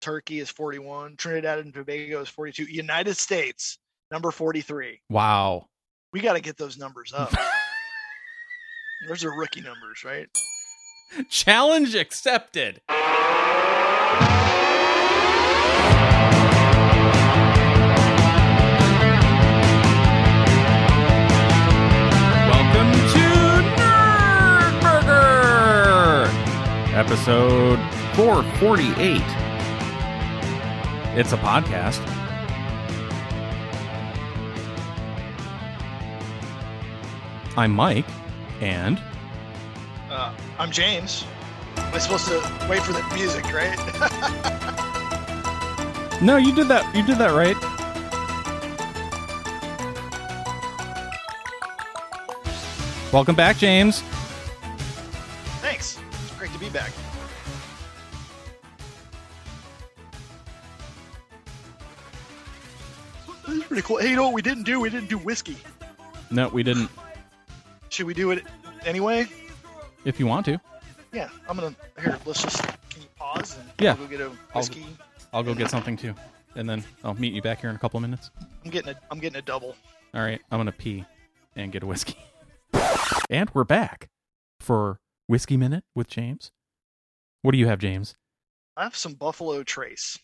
Turkey is 41. Trinidad and Tobago is 42. United States, number 43. Wow. We got to get those numbers up. Those are rookie numbers, right? Challenge accepted. Welcome to Nerd Burger, episode 448. It's a podcast. I'm Mike, and Uh, I'm James. Am I supposed to wait for the music, right? no, you did that. You did that right. Welcome back, James. Thanks. It's great to be back. Pretty cool. Hey, you know what we didn't do? We didn't do whiskey. No, we didn't. Should we do it anyway? If you want to, Yeah, I'm gonna. Here, let's just. Can you pause and Yeah. I'll go get a whiskey? I'll go get something too, and then I'll meet you back here in a couple of minutes. I'm getting a. I'm getting a double. All right, I'm gonna pee and get a whiskey. and we're back for whiskey minute with James. What do you have, James? I have some Buffalo Trace.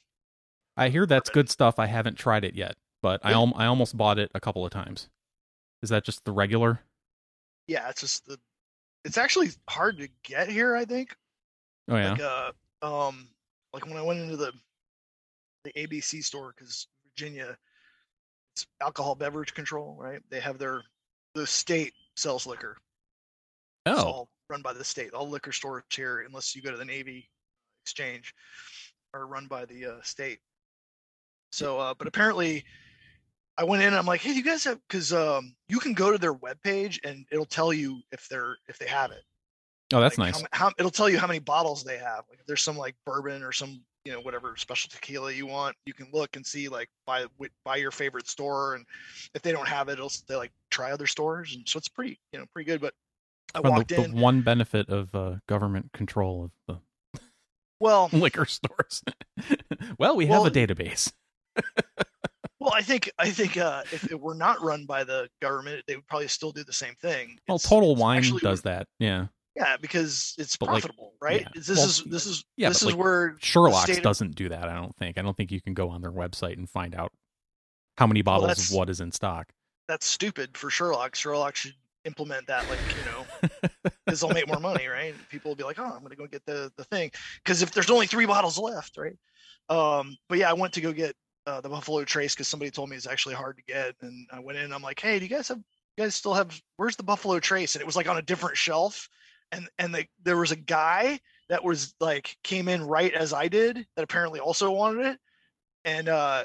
I hear that's good stuff. I haven't tried it yet, but I al- I almost bought it a couple of times. Is that just the regular? Yeah, it's just the. It's actually hard to get here. I think. Oh yeah. Like uh, um, like when I went into the the ABC store because Virginia, it's alcohol beverage control, right? They have their the state sells liquor. It's oh, all run by the state. All liquor stores here, unless you go to the Navy Exchange, are run by the uh, state. So, uh, but apparently, I went in. and I'm like, hey, you guys have because um, you can go to their webpage and it'll tell you if they're if they have it. oh, that's Like, nice. How, how, it'll tell you how many bottles they have. Like if there's some like bourbon or some you know whatever special tequila you want, you can look and see like by by your favorite store, and if they don't have it, it'll say like try other stores, and so it's pretty you know pretty good. But I Well, walked the, in. the one benefit of uh, government control of the Well, liquor stores. well, we Well, have a database. well, I think I think uh, if it were not run by the government, they would probably still do the same thing. Well, It's- Total it's Wine does that. Yeah. Yeah, because it's But, like, profitable, right? yeah. This Well, is this is yeah, this is like, where the Sherlock's state of- doesn't do that. I don't think. I don't think you can go on their website and find out how many bottles that's- of what is in stock. that's stupid for Sherlock. Sherlock should implement that, like you know, this will make more money, right? People will be like, oh, I'm gonna go get the the thing, because if there's only three bottles left, right? Um, but yeah, I went to go get uh, the Buffalo Trace because somebody told me it's actually hard to get, and I went in. I'm like, hey, do you guys have? You guys still have? Where's the Buffalo Trace? And it was like on a different shelf, and and the, there was a guy that was like came in right as I did that apparently also wanted it, and uh,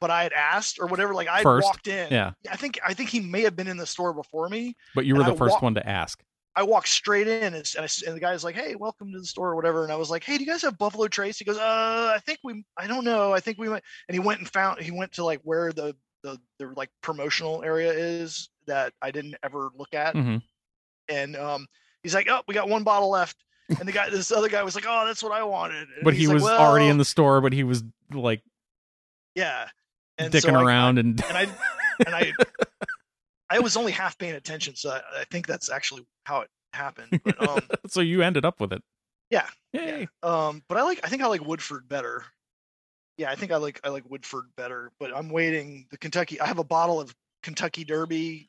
but I had asked or whatever, like I walked in. Yeah, I think I think he may have been in the store before me. but you were the I first one to ask. I walked straight in, and, and, I and the guy's like, "Hey, welcome to the store, or whatever." And I was like, "Hey, do you guys have Buffalo Trace?" He goes, "Uh, I think we, I don't know, I think we might." And he went and found, he went to like where the the the like promotional area is that I didn't ever look at, hmm and um, he's like, "Oh, we got one bottle left." And the guy, this other guy was like, "Oh, that's what I wanted." And But he he's like, was already in the store, but he was like yeah, and dicking so I- around and and I and I I was only half paying attention, so I, I think that's actually how it happened. But um, so you ended up with it. Yeah, Yay. um, but I like I think I like Woodford better. Yeah, I think I like I like Woodford better. But I'm waiting the Kentucky. I have a bottle of Kentucky Derby,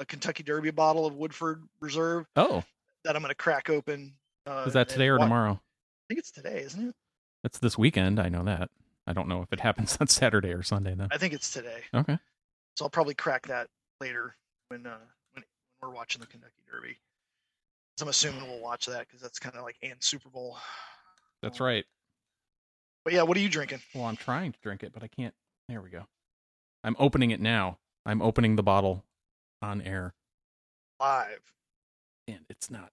a Kentucky Derby bottle of Woodford Reserve Oh, that I'm gonna crack open. Uh, is that today or tomorrow? I think it's today, isn't it? It's this weekend. I know that. I don't know if it happens on Saturday or Sunday though. I think it's today. Okay. So I'll probably crack that later when uh, when, when we're watching the Kentucky Derby. I'm assuming we'll watch that because that's kind of like and Super Bowl. That's right. But yeah, what are you drinking? Well, I'm trying to drink it, but I can't. There we go. I'm opening it now. I'm opening the bottle on air, Live. and it's not.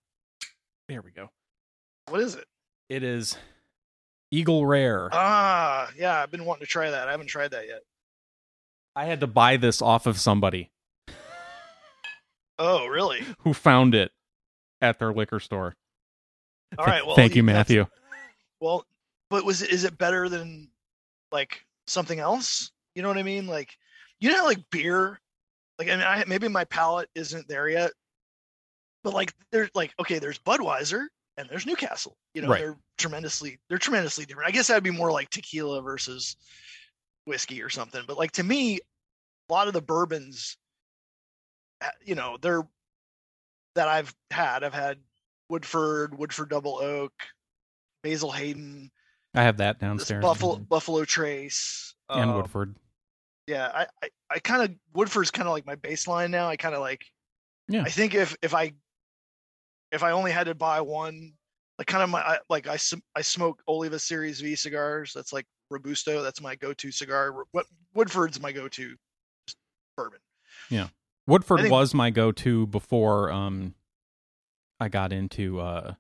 There we go. What is it? It is Eagle Rare. Ah, yeah, I've been wanting to try that. I haven't tried that yet. I had to buy this off of somebody Oh, really? who found it at their liquor store. All right. Well, thank you, Matthew. Well, but was it is it better than like something else? You know what I mean? Like you know like beer, like I mean, I, maybe my palate isn't there yet, but like there's like okay, there's Budweiser and there's Newcastle. You know, Right. they're tremendously they're tremendously different. I guess that'd be more like tequila versus whiskey or something. But like to me, a lot of the bourbons, you know, they're that I've had. I've had Woodford, Woodford Double Oak, Basil Hayden, I have that downstairs. Buffalo Buffalo Trace, and um, Woodford. Yeah, I I, I kind of Woodford's kind of like my baseline now. I kind of like. Yeah. I think if if I if I only had to buy one, like kind of my I, like I I smoke Oliva Series V cigars. That's like Robusto. That's my go-to cigar. What Woodford's my go-to bourbon. Woodford think- was my go-to before um I got into uh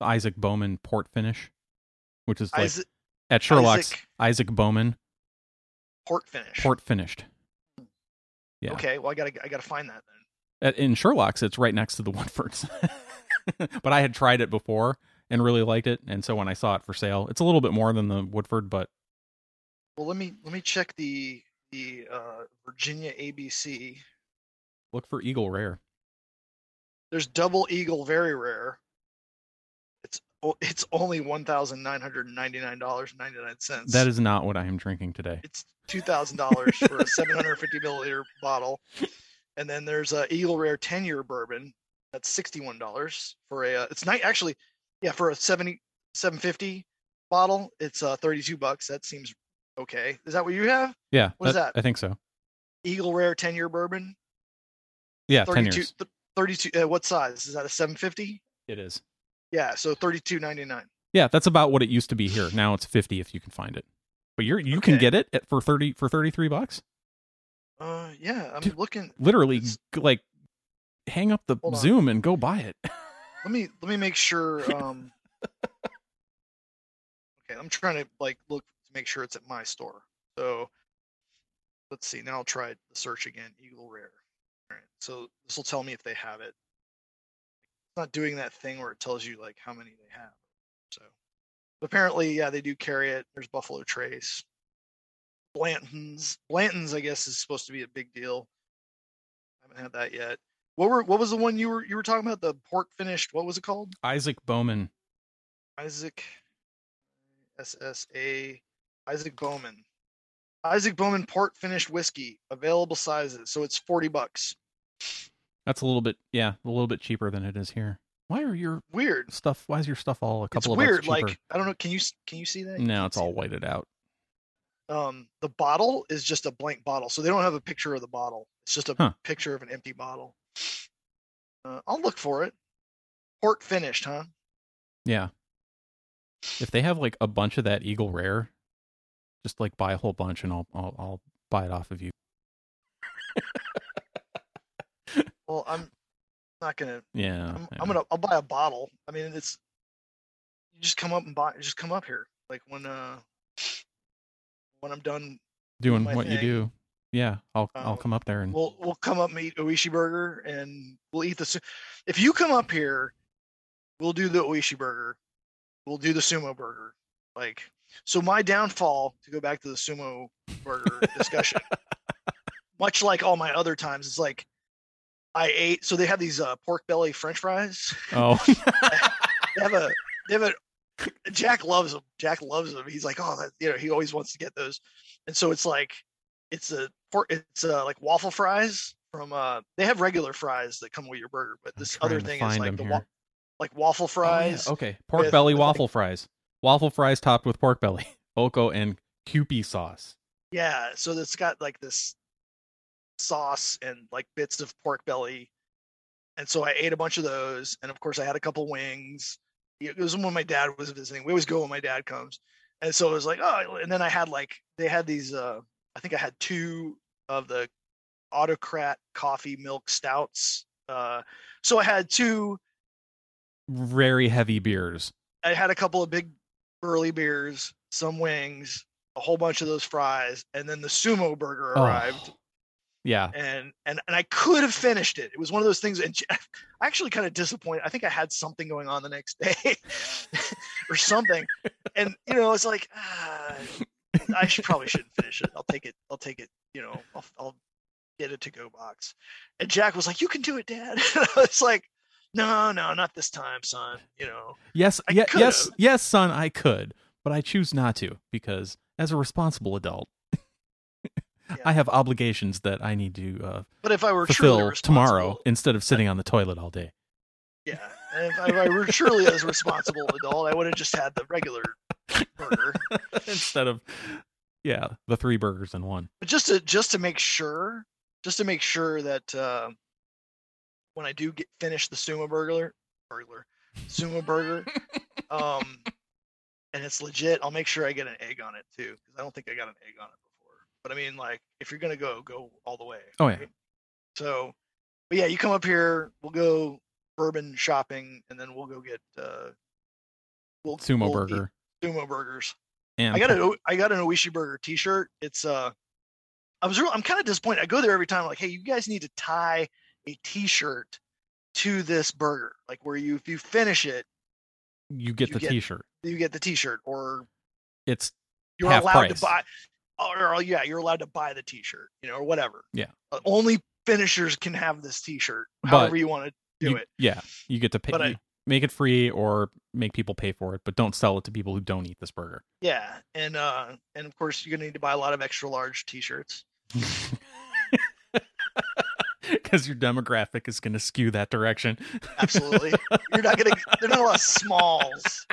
Isaac Bowman port finish, which is like Isaac at Sherlock's Isaac- Isaac Bowman port finish. port finished. yeah. Okay, well I gotta I gotta find that then. At, in Sherlock's, it's right next to the Woodfords. but I had tried it before and really liked it, and so when I saw it for sale, it's a little bit more than the Woodford, but Well, let me let me check the the uh, Virginia ABC. look for Eagle Rare. There's Double Eagle, very rare. It's it's only one thousand nine hundred ninety nine dollars ninety nine cents. That is not what I am drinking today. it's two thousand dollars for a seven hundred fifty milliliter bottle, and then there's a Eagle Rare ten year bourbon that's sixty one dollars for a. Uh, it's night actually, yeah, for a 70 750 bottle, it's uh thirty two bucks. That seems okay. Is that what you have? Yeah, What is that? I think so. Eagle Rare ten year bourbon, Yeah, ten 32, years. 32 uh, what size is that a 750 It is. yeah so 32.99 Yeah, that's about what it used to be here. Now it's fifty if you can find it. But you're you can get it at, for thirty for thirty three bucks. uh yeah i'm Dude, looking Literally, It's- like hang up the Hold on. Zoom and go buy it. let me let me make sure um okay i'm trying to like look make sure it's at my store. So let's see now i'll try the search again eagle rare. All right so this will tell me if they have it. It's not doing that thing where it tells you like how many they have. So apparently yeah they do carry it. There's buffalo trace. Blanton's blanton's i guess is supposed to be a big deal. I haven't had that yet. What were what was the one you were you were talking about? The pork finished what was it called? Isaac Bowman. Isaac SSA Isaac Bowman. Isaac Bowman port finished whiskey, available sizes. So it's 40 bucks. That's a little bit yeah, a little bit cheaper than it is here. Why are your Weird. stuff? Why is your stuff all a It's couple of weird bucks cheaper? like I don't know, can you can you see that? You no, it's all that. whited out. Um the bottle is just a blank bottle. So they don't have a picture of the bottle. It's just a Huh. picture of an empty bottle. Uh, I'll look for it. Port finished, huh? Yeah. If they have like a bunch of that Eagle Rare, just like buy a whole bunch and I'll I'll, I'll buy it off of you. Well, I'm not going to Yeah. I'm, yeah. I'm gonna I'll buy a bottle. I mean, it's you just come up and buy. Just come up here, like when uh when I'm done. doing what you do. Yeah, I'll I'll Um, come up there and We'll we'll come up and eat Oishi burger, and we'll eat the. If you come up here, we'll do the Oishi burger. We'll do the sumo burger. Like so, my downfall to go back to the sumo burger discussion. Much like all my other times, it's like I ate. So they have these uh, pork belly French fries. oh they have a they have a Jack loves them. Jack loves them. He's like, oh, that, you know, he always wants to get those, and so it's like, it's a por- it's uh like waffle fries from uh they have regular fries that come with your burger, but this other thing is like the wa- like waffle Oh, yeah, fries. Okay, pork with- belly with, like- waffle fries. Waffle fries topped with pork belly, oko and Kewpie sauce. Yeah, so it's got like this sauce and like bits of pork belly. And so I ate a bunch of those, and of course I had a couple wings. It was when my dad was visiting. We always go when my dad comes, and so it was like, oh. And then I had like they had these. uh I think I had two of the autocrat coffee milk stouts. Uh, so I had two. Very heavy beers. I had a couple of big burly beers, some wings, a whole bunch of those fries, and then the sumo burger Oh. arrived. Yeah. and and and I could have finished it. It was one of those things, and I actually kind of disappointed. I think I had something going on the next day or something, and you know, it's like ah, I should probably shouldn't finish it. I'll take it. I'll take it. You know, I'll, I'll get a to go box. And Jack was like, "You can do it, Dad." And I was like, "No, no, not this time, son." You know, Yes, I ye- could've. yes, yes, son, I could, but I choose not to because as a responsible adult, I have obligations that I need to uh, but if I were truly fulfill responsible, tomorrow instead of sitting on the toilet all day. yeah, and if I, if I were truly as a responsible adult, I would have just had the regular burger. instead of yeah, the three burgers in one. but just to just to make sure, just to make sure that uh, when I do get finish the sumo burglar, burglar, sumo burger, um, and it's legit, I'll make sure I get an egg on it too, because I don't think I got an egg on it before. But I mean, like, if you're gonna go, go all the way. Oh, yeah. right? So, but yeah, you come up here, we'll go bourbon shopping, and then we'll go get uh, we'll Sumo we'll burger. sumo burgers. And I got an O- I got an Oishi Burger T-shirt. It's uh, I was real, I'm kind of disappointed. I go there every time. like, hey, you guys need to tie a T-shirt to this burger, like where you if you finish it, you get you the get- T-shirt. you get the T-shirt, or It's you're allowed price. to buy, or, or, yeah, you're allowed to buy the T-shirt, you know, or whatever. Yeah. Uh, only finishers can have this T-shirt, But however you want to do you, it. yeah, you get to pay. But I- make it free or make people pay for it, but don't sell it to people who don't eat this burger. Yeah, and uh, and of course you're gonna need to buy a lot of extra large T-shirts. Because your demographic is going to skew that direction. Absolutely, you're not gonna. There's not a lot of smalls.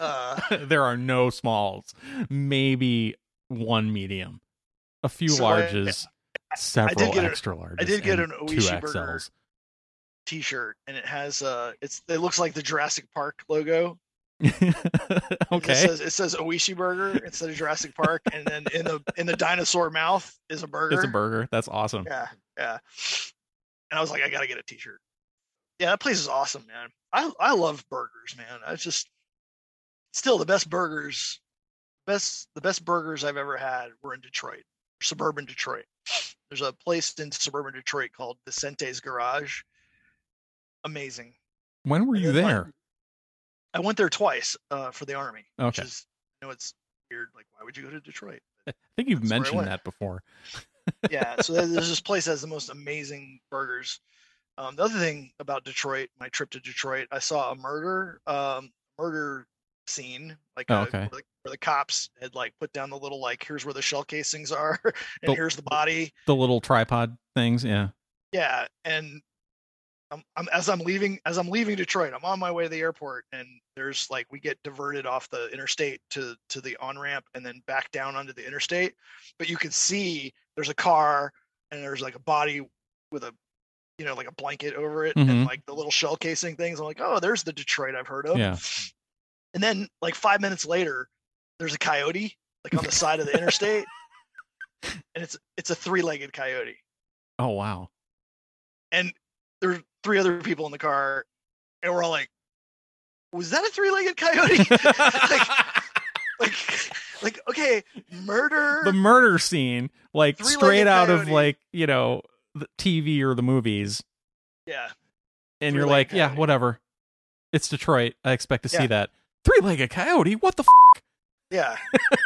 Uh, there are no smalls, maybe one medium, a few So I- larges, several get an- extra larges. I did get an Oishi burger T-shirt, and it has uh, it's it looks like the Jurassic Park logo. okay. It says it says Oishi Burger instead of Jurassic Park, and then in the in the dinosaur mouth is a burger. It's a burger. That's awesome. Yeah, yeah. And I was like, I gotta get a T-shirt. Yeah, that place is awesome, man. I I love burgers, man. I just still the best burgers, best the best burgers I've ever had were in Detroit, suburban Detroit. There's a place in suburban Detroit called Vicente's Garage. Amazing. When were you like, there? I went there twice uh, for the army. Okay. Which is, you know, it's weird. Like, why would you go to Detroit? I think you've that's mentioned that before. Yeah so there's this place that has the most amazing burgers um, the other thing about detroit my trip to detroit i saw a murder um, murder scene like Oh, uh, okay. where, the, where the cops had like put down the little like here's where the shell casings are and The- here's the body The little tripod things. Yeah. yeah and I'm, I'm as i'm leaving as i'm leaving detroit i'm on my way to the airport and there's like we get diverted off the interstate to to the on ramp and then back down onto the interstate but you can see there's a car and there's like a body with a you know like a blanket over it Mhm. and like the little shell casing things i'm like oh there's the detroit i've heard of Yeah. and then like five minutes later there's a coyote like on the side of the interstate and it's it's a three-legged coyote Oh wow. and there were three other people in the car, and we're all like, "Was that a three-legged coyote?" like, like, like, okay, murder. the murder scene, like straight out of like you know the TV or the movies, yeah, and you're like, yeah, whatever. It's Detroit. I expect to see that three-legged coyote. What the? F-? yeah.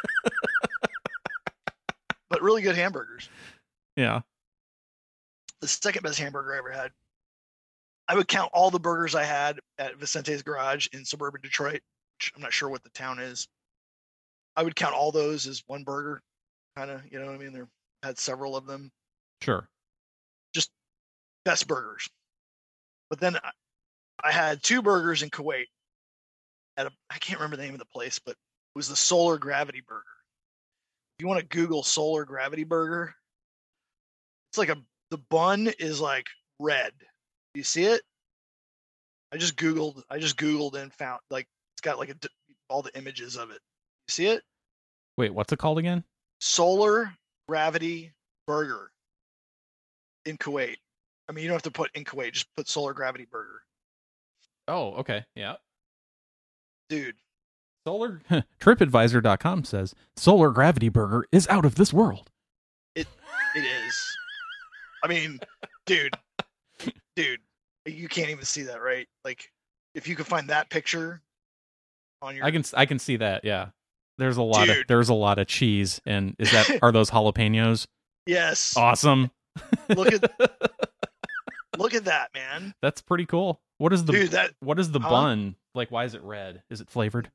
but really good hamburgers. Yeah. The second best hamburger I ever had. I would count all the burgers I had at Vicente's Garage in suburban Detroit. Which I'm not sure what the town is. I would count all those as one burger, kind of. You know what I mean? There had several of them. Sure. Just best burgers. But then I, I had two burgers in Kuwait at a I can't remember the name of the place, but it was the Solar Gravity Burger. If you want to Google Solar Gravity Burger, it's like a the bun is like red. You see it? I just googled. I just googled and found like it's got like a all the images of it. You see it? Wait, what's it called again? Solar Gravity Burger in Kuwait. I mean, you don't have to put in Kuwait. Just put Solar Gravity Burger, Oh, okay. Yeah. dude. Solar TripAdvisor.com says Solar Gravity Burger is out of this world. It It is. I mean, dude, dude, you can't even see that, right? Like, if you could find that picture on your, I can I can see that. Yeah, there's a lot of there's a lot of cheese, and is that are those jalapenos? yes, Awesome. look at look at that, man, That's pretty cool. What is the dude. That what is the Huh? bun like? Why is it red? Is it flavored?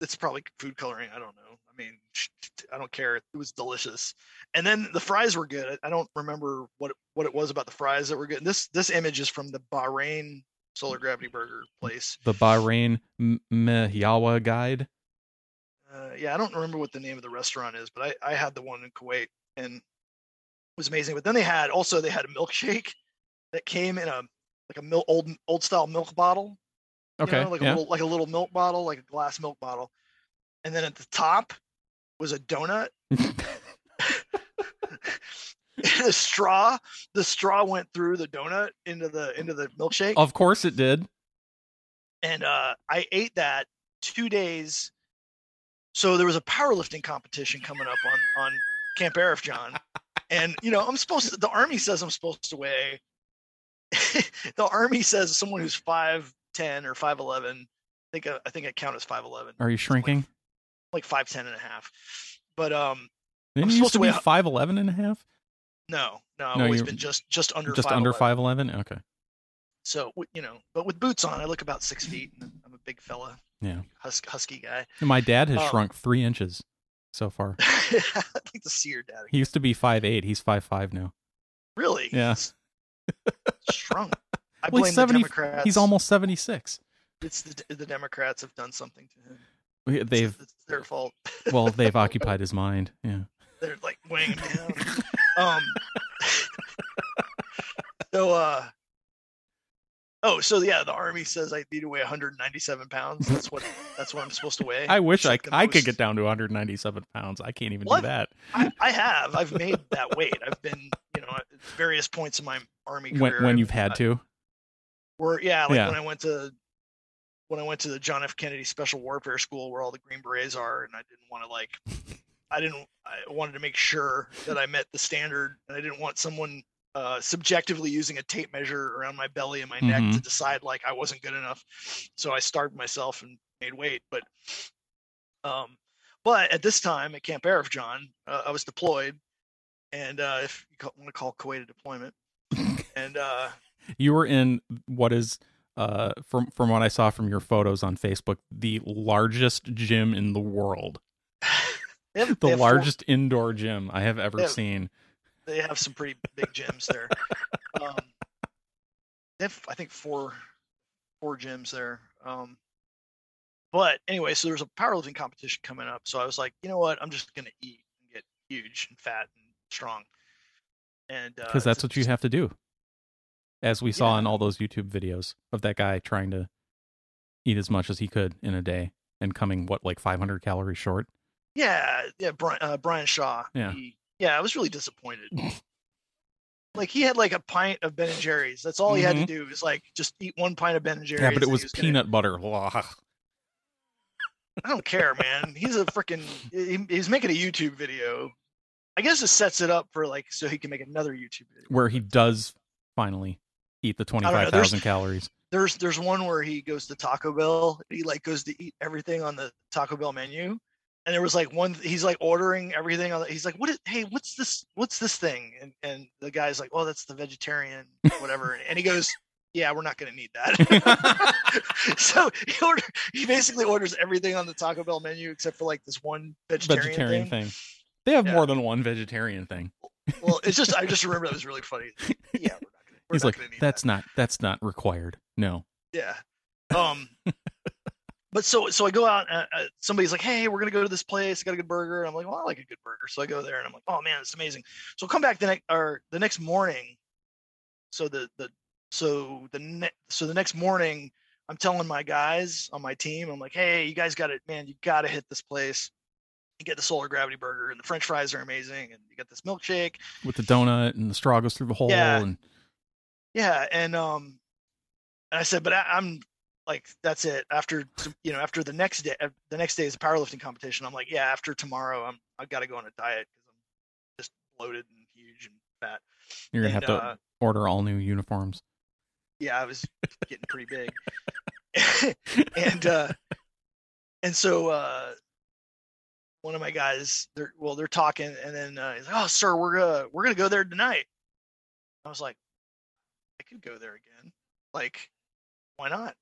it's probably food coloring. I don't know. I mean, I don't care. It was delicious, and then the fries were good. I don't remember what what it was about the fries that were good. This this image is from the Bahrain Solar Gravity Burger place. The Bahrain M- guide. Uh, yeah, I don't remember what the name of the restaurant is, but I, I had the one in Kuwait and it was amazing. But then they had also they had a milkshake that came in a like a mil- old old style milk bottle. you Okay. know, like a little like a little milk bottle, like a glass milk bottle. And then at the top was a donut. the straw, the straw went through the donut into the into the milkshake. of course it did. and uh, I ate that two days. So there was a powerlifting competition coming up on on Camp Arifjan, and you know I'm supposed to. The army says I'm supposed to weigh. the army says someone who's five ten or five eleven. I think I, I think I count as five eleven, Are you shrinking? Like five ten and a half. But um, Didn't I'm you used supposed to be a- five eleven and a half? no, no, I've No, always been just just under Just 5'11". under five eleven? Okay. So you know, but with boots on, I look about six feet, and I'm a big fella, Yeah. hus- husky guy. And my dad has Oh. shrunk three inches so far. I'd like to see your dad. He used to be five eight. He's five five now. Really? Yeah. He's Shrunk. I Well, blame he's the 70 Democrats. He's almost seventy six. It's the, the Democrats have done something to him. It's- They've It's, their fault. well, they've occupied his mind. Yeah. They're like weighing him down. um. so uh. Oh, so yeah, the army says I need to weigh 197 pounds. That's what that's what I'm supposed to weigh. I wish It's I, like the I could get down to 197 pounds. I can't even What? do that. I, I have. I've made that weight. I've been, you know, at various points in my army When, career. when I've- you've had I- to. Where yeah, like Yeah. when I went to when I went to the John F. Kennedy Special Warfare School where all the Green Berets are, and I didn't want to like, I didn't, I wanted to make sure that I met the standard, and I didn't want someone uh, subjectively using a tape measure around my belly and my neck Mhm. to decide like I wasn't good enough. So I starved myself and made weight, but um, but at this time at Camp Arifjan, uh, I was deployed, and uh, if you want to call Kuwait a deployment, and uh, You were in what is uh from from what I saw from your photos on Facebook, the largest gym in the world. they have- The they four- largest indoor gym I have ever Yeah. seen. they have some pretty big gyms there. Um, they have, I think, four four gyms there. Um, but anyway, so there's a powerlifting competition coming up. So I was like, you know what? I'm just gonna eat and get huge and fat and strong. And uh, Because that's it's what you have to do. As we saw Yeah. in all those YouTube videos of that guy trying to eat as much as he could in a day and coming what like 500 calories short. Yeah, yeah. Brian, uh, Brian Shaw. Yeah. he- yeah. I was really disappointed. like he had like a pint of Ben and Jerry's. That's all he had to do is like just eat one pint of Ben and Jerry's. Mm-hmm. yeah, but it and was, he gonna- peanut butter. I don't care, man. He's a freaking. He, he's making a YouTube video. I guess it sets it up for like so he can make another YouTube video. Where he does finally eat the 25,000 calories. There's there's one where he goes to Taco Bell. He like goes to eat everything on the Taco Bell menu, and there was like one. He's like ordering everything on. The, he's like, what is? Hey, what's this? What's this thing? And and the guy's like, oh, that's the vegetarian whatever. and he goes, yeah, we're not gonna need that. so he order. He basically orders everything on the Taco Bell menu except for like this one vegetarian, vegetarian thing. thing. They have Yeah. more than one vegetarian thing. Well, it's just I just remember that was really funny. Yeah, we're not gonna. We're He's like, that's not that's not required. No. yeah. Um, but so so I go out. And, uh, somebody's like, hey, we're gonna go to this place. I got a good burger. And I'm like, well, I like a good burger. So I go there and I'm like, oh man, it's amazing. So I come back the next or the next morning. So the the so the ne- so the next morning, I'm telling my guys on my team, I'm like, hey, you guys got it, man. You got to hit this place. You get the solar gravity burger and the French fries are amazing, and you got this milkshake. With the donut and the straw goes through the hole Yeah. and Yeah, and um, and I said, but I, I'm like, that's it. After you know, after the next day, the next day is a powerlifting competition. I'm like, yeah, after tomorrow, I'm i've got to go on a diet because I'm just bloated and huge, and fat. You're gonna And, have to uh, order all new uniforms. yeah, I was getting pretty big. and uh and so uh one of my guys they're well they're talking and then uh he's like, oh sir we're gonna we're gonna go there tonight i was like i could go there again. Like why not?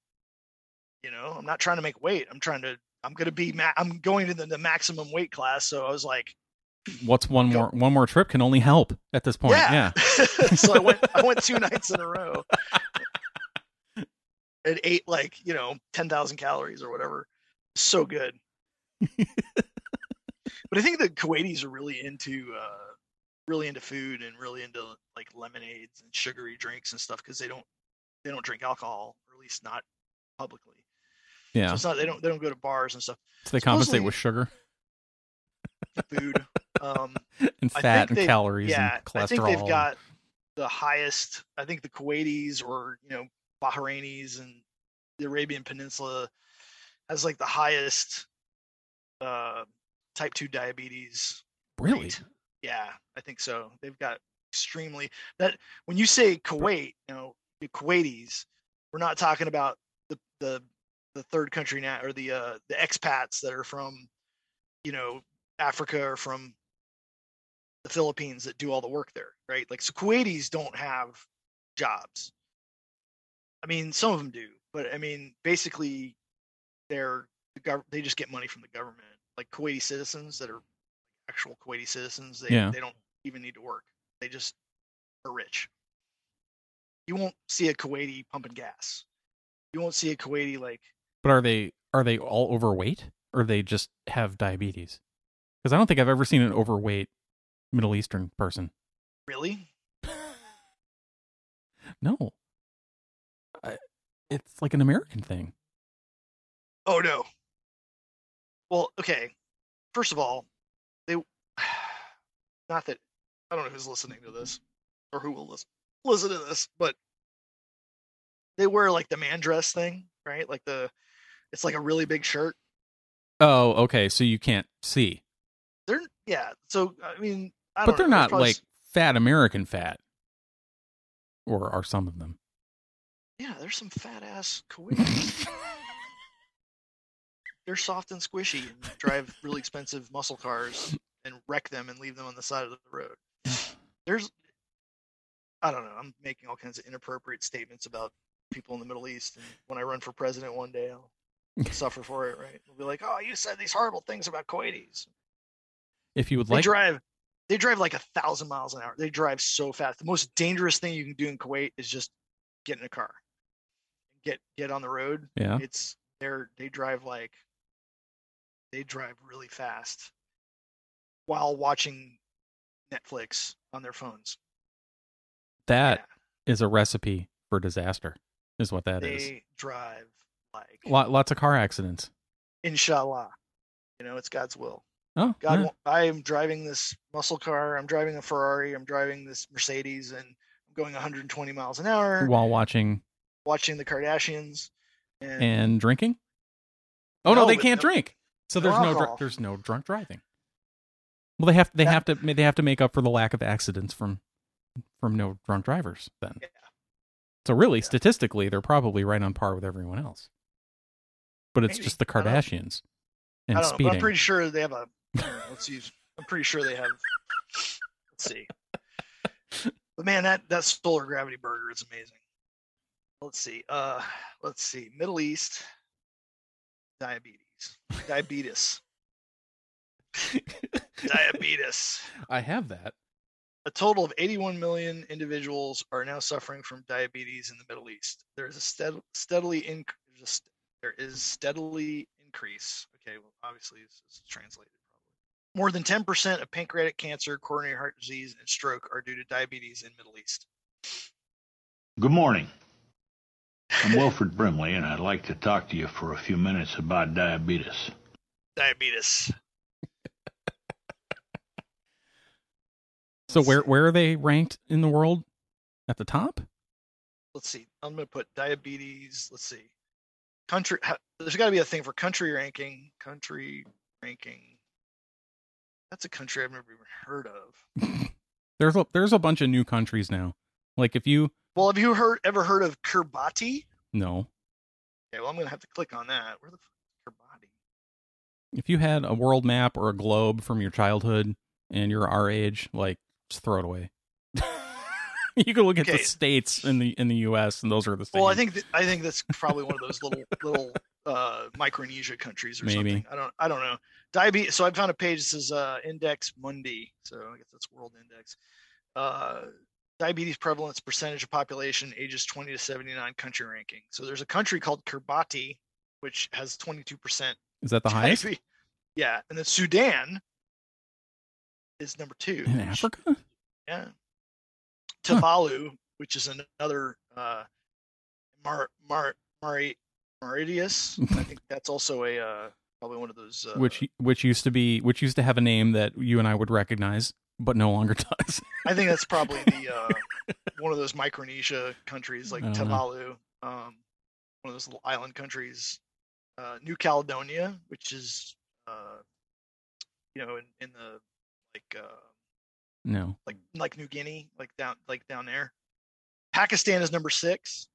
You know i'm not trying to make weight. I'm trying to i'm gonna be ma- i'm going to the, the maximum weight class. So i was like What's one Go- more one more trip can only help at this point. yeah, Yeah. so i went i went two nights in a row and ate like you know 10,000 calories or whatever. So good. But i think the kuwaitis are really into uh really into food and really into like lemonades and sugary drinks and stuff because they don't they don't drink alcohol or at least not publicly so Yeah. it's not they don't they don't go to bars and stuff So they compensate with sugar food um and fat and they- calories yeah and cholesterol. i think they've got the highest i think the kuwaitis or you know bahrainis and the arabian peninsula has like the highest uh type 2 diabetes really? rate. Yeah i think so. They've got extremely that when you say kuwait you know the kuwaitis we're not talking about the the the third country now or the uh the expats that are from you know africa or from the philippines that do all the work there right? Like so kuwaitis don't have jobs. I mean some of them do but i mean basically they're the gov- they just get money from the government like kuwaiti citizens that are actual kuwaiti citizens they, Yeah. they don't even need to work they just are rich you won't see a kuwaiti pumping gas you won't see a kuwaiti like But are they are they all overweight or they just have diabetes? Because I don't think I've ever seen an overweight Middle Eastern person. really No. I, it's like an American thing. Oh no. Well, okay. First of all, not that I don't know who's listening to this or who will listen listen to this, but they wear like the man dress thing, right? Like the it's like a really big shirt. Oh, okay. So you can't see, They're yeah. So I mean, I but they're know, not like s- fat American fat, or are some of them? yeah. There's some fat ass Kuwaitis. they're soft and squishy and drive really expensive muscle cars and wreck them and leave them on the side of the road. There's, I don't know. I'm making all kinds of inappropriate statements about people in the Middle East, and when I run for president one day, I'll suffer for it. Right? They'll be like, "Oh, you said these horrible things about Kuwaitis." if you would They like, drive, they drive like a thousand miles an hour. They drive so fast. The most dangerous thing you can do in Kuwait is just get in a car, get get on the road. yeah, It's they're they drive like they drive really fast while watching Netflix on their phones. that is a recipe for disaster. Is what that they is. drive like Lot, lots of car accidents. inshallah. You know, it's God's will. Oh, God, yeah. I am driving this muscle car. I'm driving a Ferrari. I'm driving this Mercedes, and I'm going 120 miles an hour. while watching Watching the Kardashians, and, and drinking. Oh no, No, they can't no- drink. So there's no dr- there's no drunk driving. Well, they have they That- have to they have to make up for the lack of accidents from from no drunk drivers. Then, Yeah. so really, Yeah. statistically, they're probably right on par with everyone else. But it's Maybe. just the. Kardashians and I don't know, but speeding. I'm pretty sure they have a. I don't know, let's use. I'm pretty sure they have. Let's see. But man, that that solar gravity burger is amazing. Let's see. Uh, let's see. Middle East diabetes, diabetes, diabetes. I have that. A total of 81 million individuals are now suffering from diabetes in the Middle East. There is a stead- steadily in there's there is steadily increase. Okay, well, obviously this is translated probably. More than 10% of pancreatic cancer, coronary heart disease, and stroke are due to diabetes in Middle East. Good morning. I'm Wilford Brimley, and I'd like to talk to you for a few minutes about diabetes. Diabetes. So where where are they ranked in the world? At the top? Let's see. I'm going to put diabetes. Let's see. Country. There's got to be a thing for country ranking. Country ranking. That's a country I've never even heard of. There's a there's a bunch of new countries now. Like if you Well, have you heard ever heard of Kiribati? no, Okay, well, I'm gonna have to click on that. Where the fuck is Kiribati? if you had a world map or a globe from your childhood and you're our age, like just throw it away. you can look at Okay. the states in the in the U.S. and those are the same. Well, I think th- I think that's probably one of those little little uh, Micronesia countries or Maybe. something. I don't I don't know. Diabetes. So I found a page that says uh, Index Mundi. So I guess that's World Index. Uh, diabetes prevalence percentage of population ages 20 to 79 country ranking. So there's a country called Kiribati, which has 22 percent. is that the highest Yeah, and then Sudan is number two. in Africa? Yeah. Huh. Tuvalu, which is another uh, Mar Mar Mari Mauritius. I think that's also a uh, probably one of those. Uh, which which used to be which used to have a name that you and I would recognize, but no longer does. I think that's probably the uh, one of those Micronesia countries like. Tuvalu, um, one of those little island countries. Uh, New Caledonia, which is uh, you know in, in the like uh, no. like like New Guinea, like down like down there. Pakistan is number six.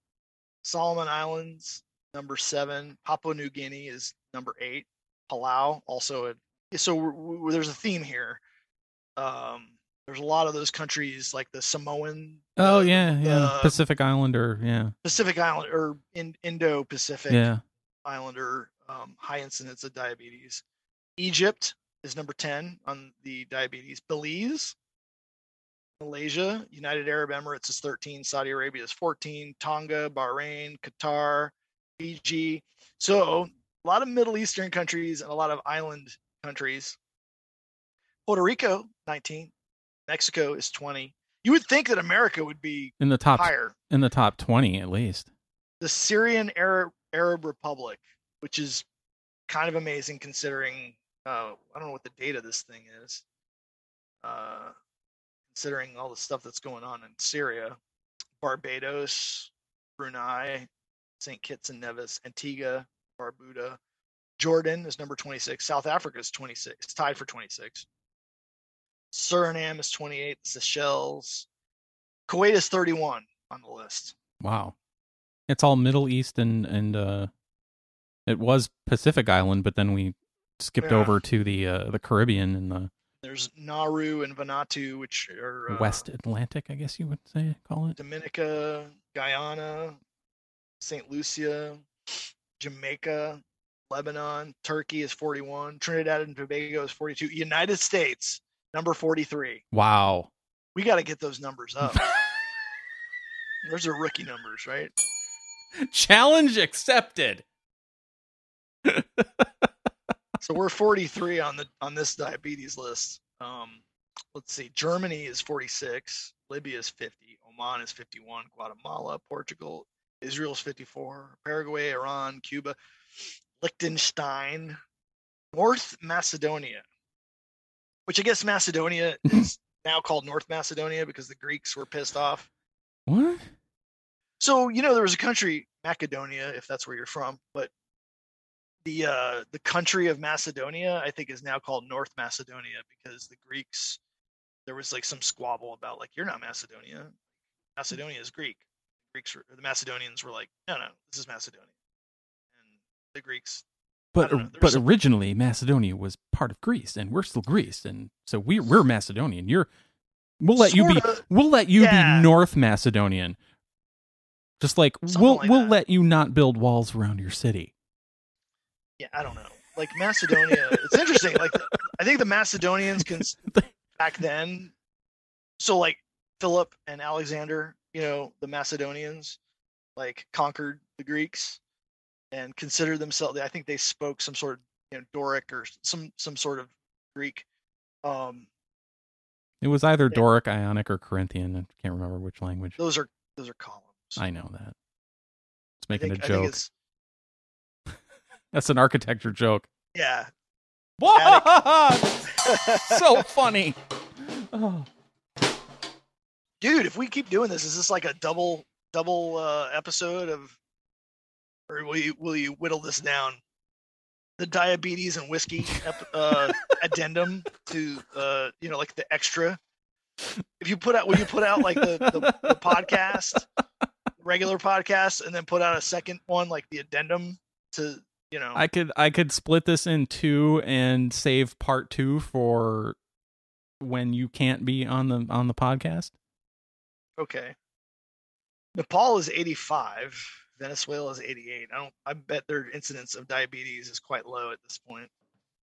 Solomon Islands number seven. Papua New Guinea is number eight. Palau also. A, so we're, we there's a theme here. Um, there's a lot of those countries like the Samoan. Oh yeah, yeah. uh, Pacific Islander, yeah. Pacific Island or in Indo Pacific Yeah. Islander um, high incidence of diabetes. Egypt is number 10 on the diabetes. Belize, Malaysia, United Arab Emirates is 13, Saudi Arabia is 14, Tonga, Bahrain, Qatar, Fiji. So a lot of Middle Eastern countries and a lot of island countries. Puerto Rico, 19. Mexico is 20. You would think that America would be In the top higher. in the top 20 at least. the Syrian Arab Arab Republic, which is kind of amazing considering uh, I don't know what the date of this thing is. Uh, considering all the stuff that's going on in Syria, Barbados, Brunei, St. Kitts and Nevis, Antigua, Barbuda, Jordan is number 26. South Africa is 26. It's tied for 26. Suriname is 28. Seychelles. Kuwait is 31 on the list. Wow. It's all Middle East and and uh it was Pacific Island, but then we skipped Yeah. over to the uh the Caribbean and the There's Nauru and Vanuatu, which are uh, West Atlantic, I guess you would say call it. Dominica, Guyana, St. Lucia, Jamaica, Lebanon, Turkey is 41, Trinidad and Tobago is 42, United States number 43. Wow. We got to get those numbers up. Those are rookie numbers, right? Challenge accepted. So we're 43 on the on this diabetes list. Um, let's see. Germany is 46, Libya is 50, Oman is 51, Guatemala, Portugal, Israel is 54, Paraguay, Iran, Cuba, Liechtenstein, North Macedonia, which I guess Macedonia is now called North Macedonia because the Greeks were pissed off. What? So you know there was a country, Macedonia, if that's where you're from, but the uh, the country of Macedonia, I think, is now called North Macedonia because the Greeks there was like some squabble about like you're not Macedonia, Macedonia is Greek. Greeks were, the Macedonians were like, no, no, this is Macedonia, and the Greeks. But know, but a- originally Macedonia was part of Greece and we're still Greece and so we we're Macedonian. You're we'll let you be Sorta. we'll let you Yeah. be North Macedonian. Just like Something we'll like we'll that. let you not build walls around your city. Yeah, I don't know. Like Macedonia, it's interesting. Like I think the Macedonians can back then. So like Philip and Alexander, you know, the Macedonians, like conquered the Greeks and considered themselves. I think they spoke some sort of you know Doric or some some sort of Greek. Um, It was either. Doric, Ionic, or Corinthian. I can't remember which language. those are those are columns. I know that. It's making think, a joke. That's an architecture joke. yeah. so funny. Oh. dude if we keep doing this is this like a double double uh episode of or will you will you whittle this down the diabetes and whiskey ep- uh addendum to uh you know like the extra if you put out will you put out like the, the, the podcast, regular podcast, and then put out a second one like the addendum to you know. I could I could split this in two and save part two for when you can't be on the on the podcast. Okay. Nepal is 85. Venezuela is 88. I don't. I bet their incidence of diabetes is quite low at this point.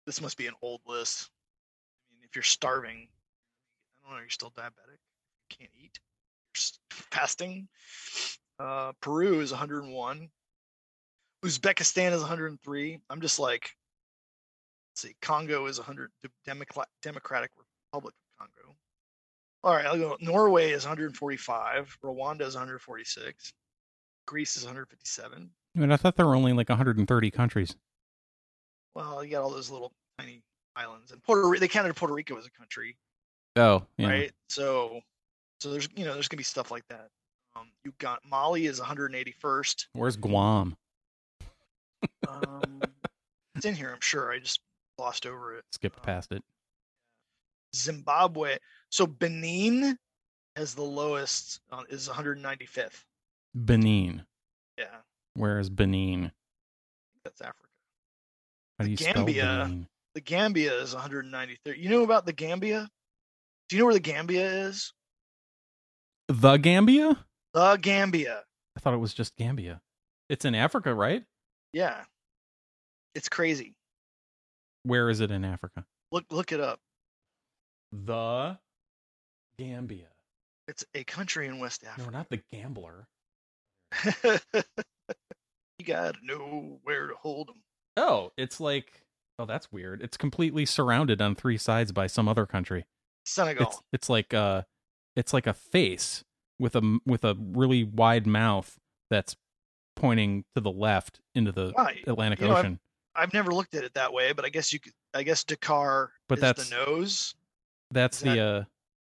This must be an old list. I mean, if you're starving, I don't know, you're still diabetic. You can't eat. You're fasting. Uh, Peru is 101. Uzbekistan is 103. I'm just like, let's see. Congo is 100. the Democratic Republic of Congo. All right, I'll go. Norway is 145. Rwanda is 146. Greece is 157. I mean, I thought there were only like 130 countries. Well, you got all those little tiny islands, and Puerto they counted Puerto Rico as a country, Oh, yeah. right? So, so there's you know there's gonna be stuff like that. Um, you got Mali is 181st. Where's Guam? Um, it's in here, I'm sure. I just glossed over it. Skipped past it. Zimbabwe. So Benin has the lowest uh, is 195th. Benin. Yeah, Where is Benin? that's Africa. How you Gambia. The Gambia is 193. You know about the Gambia? Do you know where the Gambia is? The Gambia? The Gambia. I thought it was just Gambia. It's in Africa, right? Yeah. It's crazy. Where is it in Africa? Look look it up. The Gambia. It's a country in West Africa. No, Africa. not the gambler. you gotta know where to hold them. Oh, it's like oh, that's weird. It's completely surrounded on three sides by some other country. Senegal. It's it's like uh it's like a face with a with a really wide mouth that's pointing to the left into the. Atlantic You know, I've- Ocean. I've never looked at it that way, but I guess you could. I guess Dakar But is that's- the nose. That's is the that- uh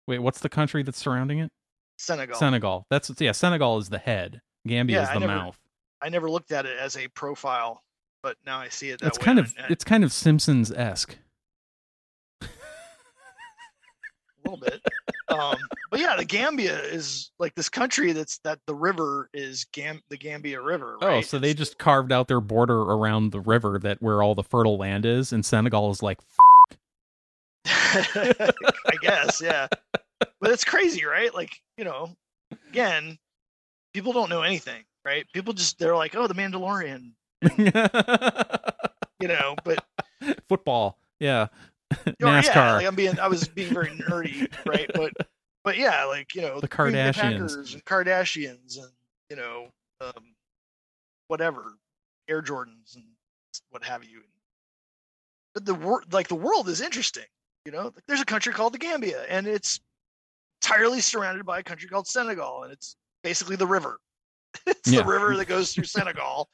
wait, what's the country that's surrounding it? Senegal. Senegal. That's yeah, Senegal is the head. Gambia Yeah, is I the never- mouth. I never looked at it as a profile, but now I see it that It's kind of it's kind of Simpsons esque. a little bit. um, but yeah, the Gambia is like this country that's that the river is Gam the Gambia River. Oh, Right? so they just carved out their border around the river that where all the fertile land is, and Senegal is like, I guess, yeah. But it's crazy, right? Like, you know, again, people don't know anything, right? People just they're like, oh, the Mandalorian, you know. But football, yeah, oh, yeah, NASCAR. like I'm being, I was being very nerdy, right? But, but yeah, like you know, The Kardashians. And Kardashians, and you know, um, whatever, Air Jordans and what have you. But the world, like the world, is interesting. You know, Like, there's a country called the Gambia, and it's entirely surrounded by a country called Senegal, and it's basically the river. it's Yeah. the river that goes through Senegal,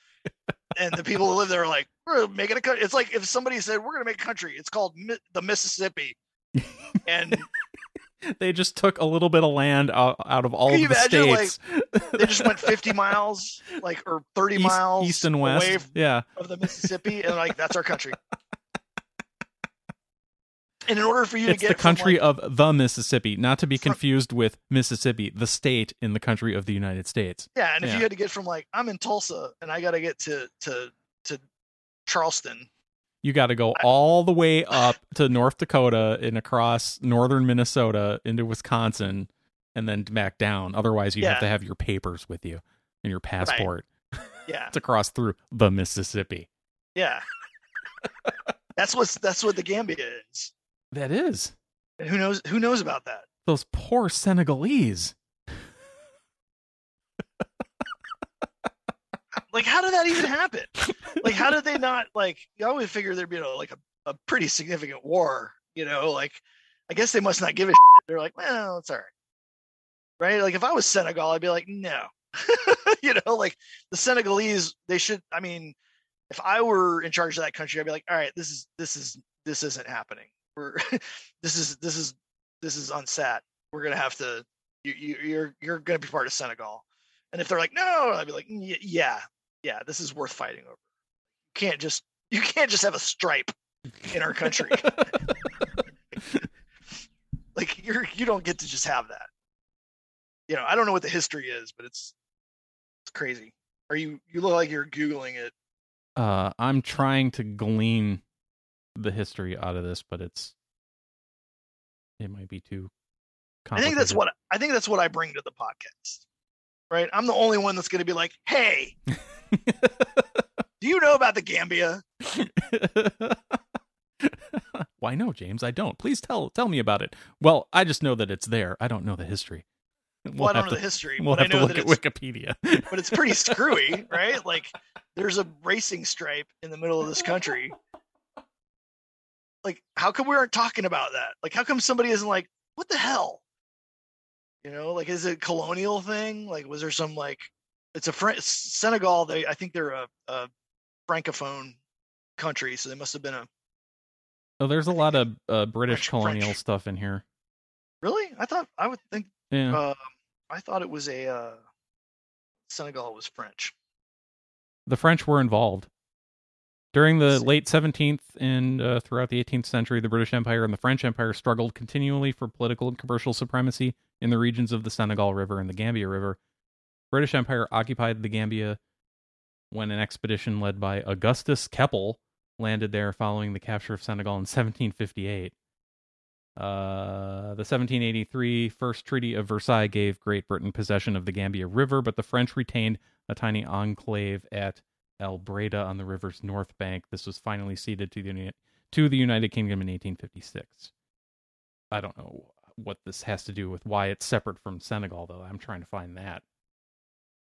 and the people who live there are like, "We're making a country." It's like if somebody said, "We're going to make a country," it's called Mi- the Mississippi, and they just took a little bit of land out, out of all of the imagine, like, states, they just went 50 miles, like or 30 east, miles east and west. Yeah, of the Mississippi, and like that's our country. And in order for you it's to the get from, country like, of the Mississippi, not to be From- confused with Mississippi, the state in the country of the United States. yeah, and if yeah. you had to get from like I'm in Tulsa and I got to get to to to Charleston, You got to go all the way up to North Dakota and across northern Minnesota into Wisconsin and then back down. Otherwise, you have to have your papers with you and your passport yeah, to cross through the Mississippi. yeah. that's what's that's what the Gambia is. That is. And who knows who knows about that? Those poor Senegalese. Like how did that even happen? like how did they not like you always figure there'd be a, like a, a pretty significant war, you know, like I guess they must not give a shit. They're like, well, it's all right. Right? Like if I was Senegal, I'd be like, no. you know, like the Senegalese, they should I mean, if I were in charge of that country, I'd be like, all right, this is this is this isn't happening. We're this is this is this is unsat. We're gonna have to you, you you're you're gonna be part of Senegal. And if they're like, no, I'd be like, yeah, yeah, this is worth fighting over. You can't just you can't just have a stripe in our country. like you're you don't get to just have that. You know, I don't know what the history is, but it's it's crazy. Are you you look like you're googling it? Uh, I'm trying to glean the history out of this, but it's it might be too. I think that's what I think that's what I bring to the podcast. Right? I'm the only one that's going to be like, "Hey, do you know about the Gambia?" Why no, James? I don't. Please tell tell me about it. Well, I just know that it's there. I don't know the history. We'll, well I don't know to, the history, we'll have I know to look at Wikipedia. but it's pretty screwy, right? Like there's a racing stripe in the middle of this country. Like, how come we aren't talking about that? Like, how come somebody isn't like, what the hell? You know, like, is it a colonial thing? Like, was there some like, it's a French Senegal? They, I think they're a, a francophone country, so they must have been a. Oh, there's a lot of uh, British French, colonial French. stuff in here. Really? I thought I would think. Yeah. Um, I thought it was a uh, Senegal was French. the French were involved. During the late 17th and uh, throughout the 18th century, the British Empire and the French Empire struggled continually for political and commercial supremacy in the regions of the Senegal River and the Gambia River. British Empire occupied the Gambia when an expedition led by Augustus Keppel landed there following the capture of Senegal in 1758. Uh, the 1783 First Treaty of Versailles gave Great Britain possession of the Gambia River, but the French retained a tiny enclave at Albreda on the river's north bank. This was finally ceded to the to the United Kingdom in 1856. I don't know what this has to do with why it's separate from Senegal, though. I'm trying to find that.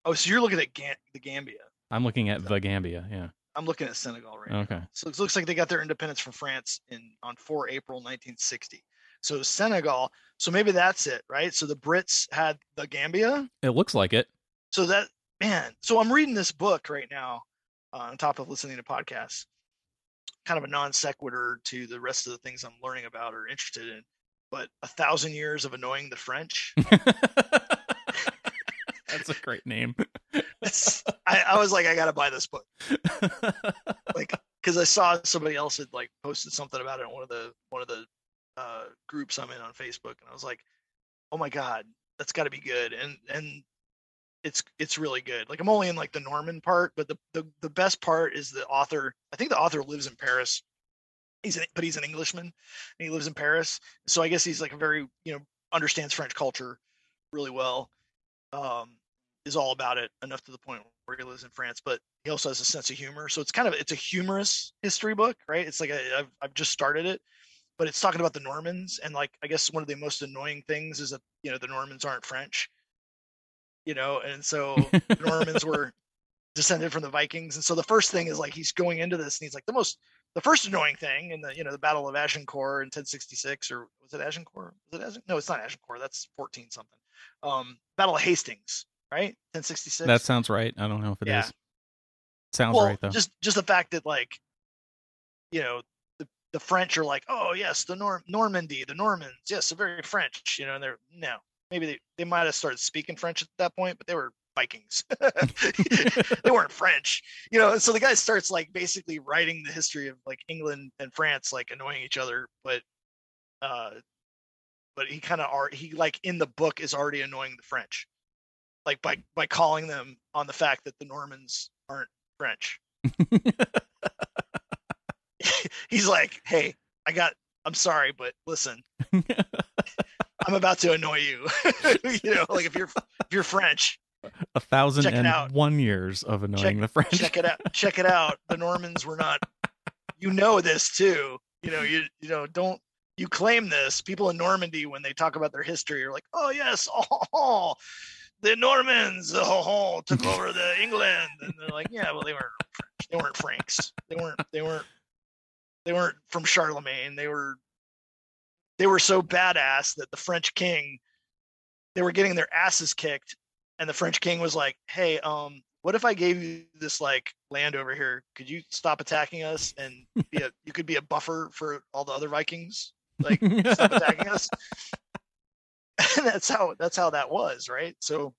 Oh, so you're looking at Ga- the Gambia. I'm looking at the Gambia. Yeah. I'm looking at Senegal right now. Okay. So it looks like they got their independence from France in on 4 April 1960. So Senegal. So maybe that's it, right? So the Brits had the Gambia. It looks like it. So that man. So I'm reading this book right now, uh, on top of listening to podcasts. Kind of a non sequitur to the rest of the things I'm learning about or interested in. But a thousand years of annoying the French. That's a great name. I, I was like, I gotta buy this book. like because I saw somebody else had like posted something about it in one of the one of the uh, groups I'm in on Facebook, and I was like, oh my god, that's got to be good, and and it's it's really good. Like I'm only in like the Norman part, but the the the best part is the author. I think the author lives in Paris. He's an, but he's an Englishman, and he lives in Paris. So I guess he's like a very you know understands French culture really well. Um, is all about it enough to the point where he lives in France, but he also has a sense of humor. So it's kind of it's a humorous history book, right? It's like I've I've just started it, but it's talking about the Normans and like I guess one of the most annoying things is that you know the Normans aren't French, you know, and so the Normans were descended from the Vikings, and so the first thing is like he's going into this and he's like the most the first annoying thing in the you know the Battle of Agincourt in 1066 or was it Agincourt? Was it Agincourt? No, it's not Agincourt. That's 14 something. Um, Battle of Hastings, right? 1066. that sounds right. I don't know if it is. Yeah. Sounds well, right though. just just the fact that like, you know, the the French are like, oh yes, the Norm Normandy, the Normans, yes, they're very French, you know, and they're no, maybe they they might have started speaking French at that point, but they were Vikings. they weren't French, you know. So the guy starts like basically writing the history of like England and France like annoying each other, but uh, but he kind of are he like in the book is already annoying the French, like by by calling them on the fact that the Normans aren't French. He's like, "Hey, I got. I'm sorry, but listen, I'm about to annoy you. you know, like if you're if you're French, a thousand check and out. one years of annoying Check- the French. check it out. Check it out. The Normans were not. You know this too. You know you you know don't you claim this. People in Normandy when they talk about their history are like, oh yes, oh, oh, oh, the Normans, oh, oh took over the England, and they're like, yeah, well they weren't French. They weren't Franks. They weren't. They weren't. They weren't from Charlemagne. They were. They were so badass that the French king, they were getting their asses kicked, and the French king was like, "Hey, um, what if I gave you this like land over here? Could you stop attacking us and be a you could be a buffer for all the other Vikings? Like stop attacking us." and that's how that's how that was, right? So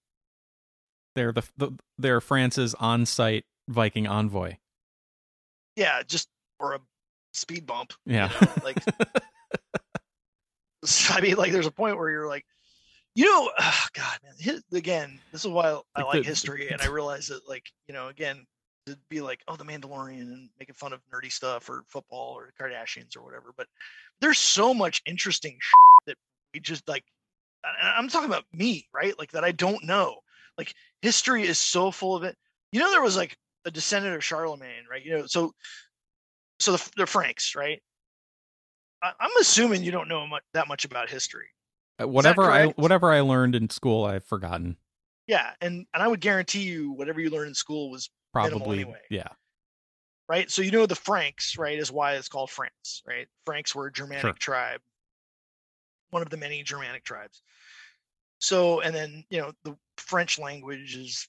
they're the, the they're France's on-site Viking envoy. yeah, just or a speed bump. Yeah. You know, like I mean, like, there's a point where you're like, you know, oh, God, man. His, again, this is why I Like the- history, and I realize that, like, you know, again, to be like, oh, the Mandalorian and making fun of nerdy stuff or football or the Kardashians or whatever. But there's so much interesting shit that we just like. I'm talking about me, right? Like that I don't know. Like history is so full of it. You know, there was like a descendant of Charlemagne, right? You know, so so the, the Franks, right? I'm assuming you don't know much, that much about history. Uh, Whatever I whatever I learned in school, I've forgotten. Yeah, and and I would guarantee you whatever you learned in school was Probably, anyway. yeah. right. So you know the Franks, right, is why it's called France, right? Franks were a Germanic Sure. tribe, one of the many Germanic tribes. So and then you know the French language is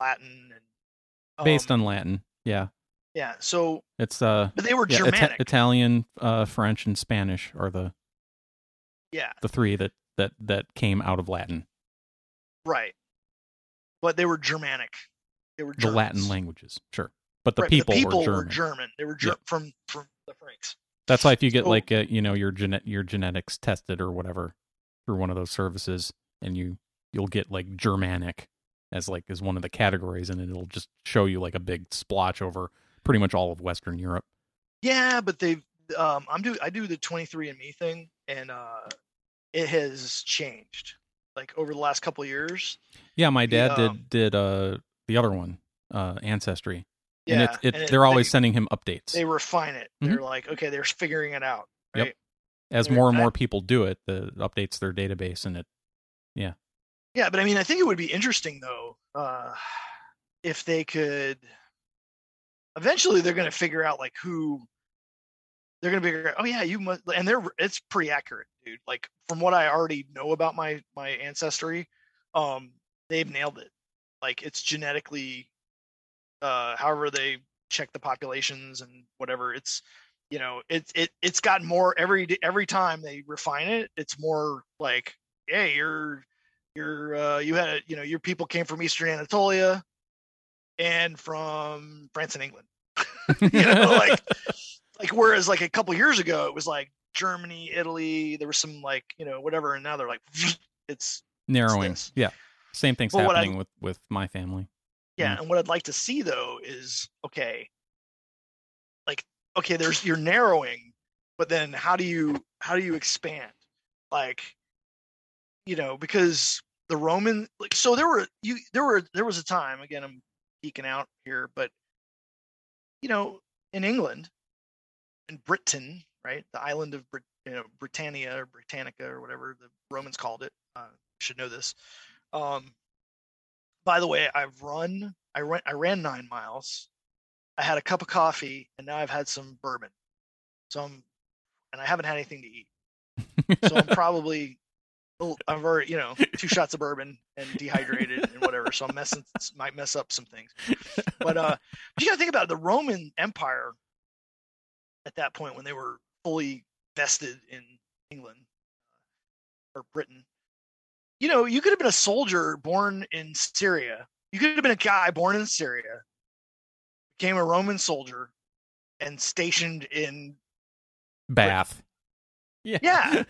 Latin and Based um, on Latin, yeah. Yeah. So It's uh, but they were yeah, Ita- Germanic, Italian, uh, French, and Spanish are the yeah, the three that that that came out of Latin, right. But they were Germanic. They were the Latin languages, sure. But the Right, people, people were German. German. They were Yeah. from from the Franks. That's why if you get So- like uh you know your genet your genetics tested or whatever through one of those services, and you you'll get like Germanic as like as one of the categories, and it'll just show you like a big splotch over pretty much all of Western Europe. Yeah, but they've um I'm do I do the 23andme thing and uh it has changed like over the last couple of years. Yeah, my The, dad um, did did uh the other one, uh Ancestry, and Yeah, it's it, and it- they're always they, sending him updates. they refine it. Mhm. They're like, okay, they're figuring it out, Yep. as they're- more and I- more people do it, the updates their database and it. Yeah. Yeah, but I mean, I think it would be interesting though, uh, if they could. Eventually, they're going to figure out like who. They're going to be. Oh yeah, you must, and they're it's pretty accurate, dude. Like from what I already know about my my ancestry, um, they've nailed it. Like it's genetically, uh, however they check the populations and whatever. It's, you know, it's it it's gotten more every every time they refine it. It's more like, hey, you're your uh, you had you know your people came from eastern anatolia and from france and england you know like like whereas like a couple years ago it was like germany italy there was some like you know whatever and now they're like it's narrowing. this. Yeah, same thing's I- happening with with my family. yeah Mm. and what i'd like to see though is okay like okay there's you're narrowing but then how do you how do you expand like you know because the roman like so there were you there were there was a time again i'm geeking out here but you know in england in britain right the island of Brit- you know britannia or britannica or whatever the romans called it uh, should know this um by the way i've run i ran i ran nine miles i had a cup of coffee and now i've had some bourbon so i'm and i haven't had anything to eat. So i'm probably I've already, you know, two shots of bourbon and dehydrated and whatever. So I'm messing, might mess up some things. But uh, you got to think about it, the Roman Empire at that point when they were fully vested in England uh, or Britain. You know, you could have been a soldier born in Syria. You could have been a guy born in Syria, became a Roman soldier, and stationed in Bath. yeah Yeah.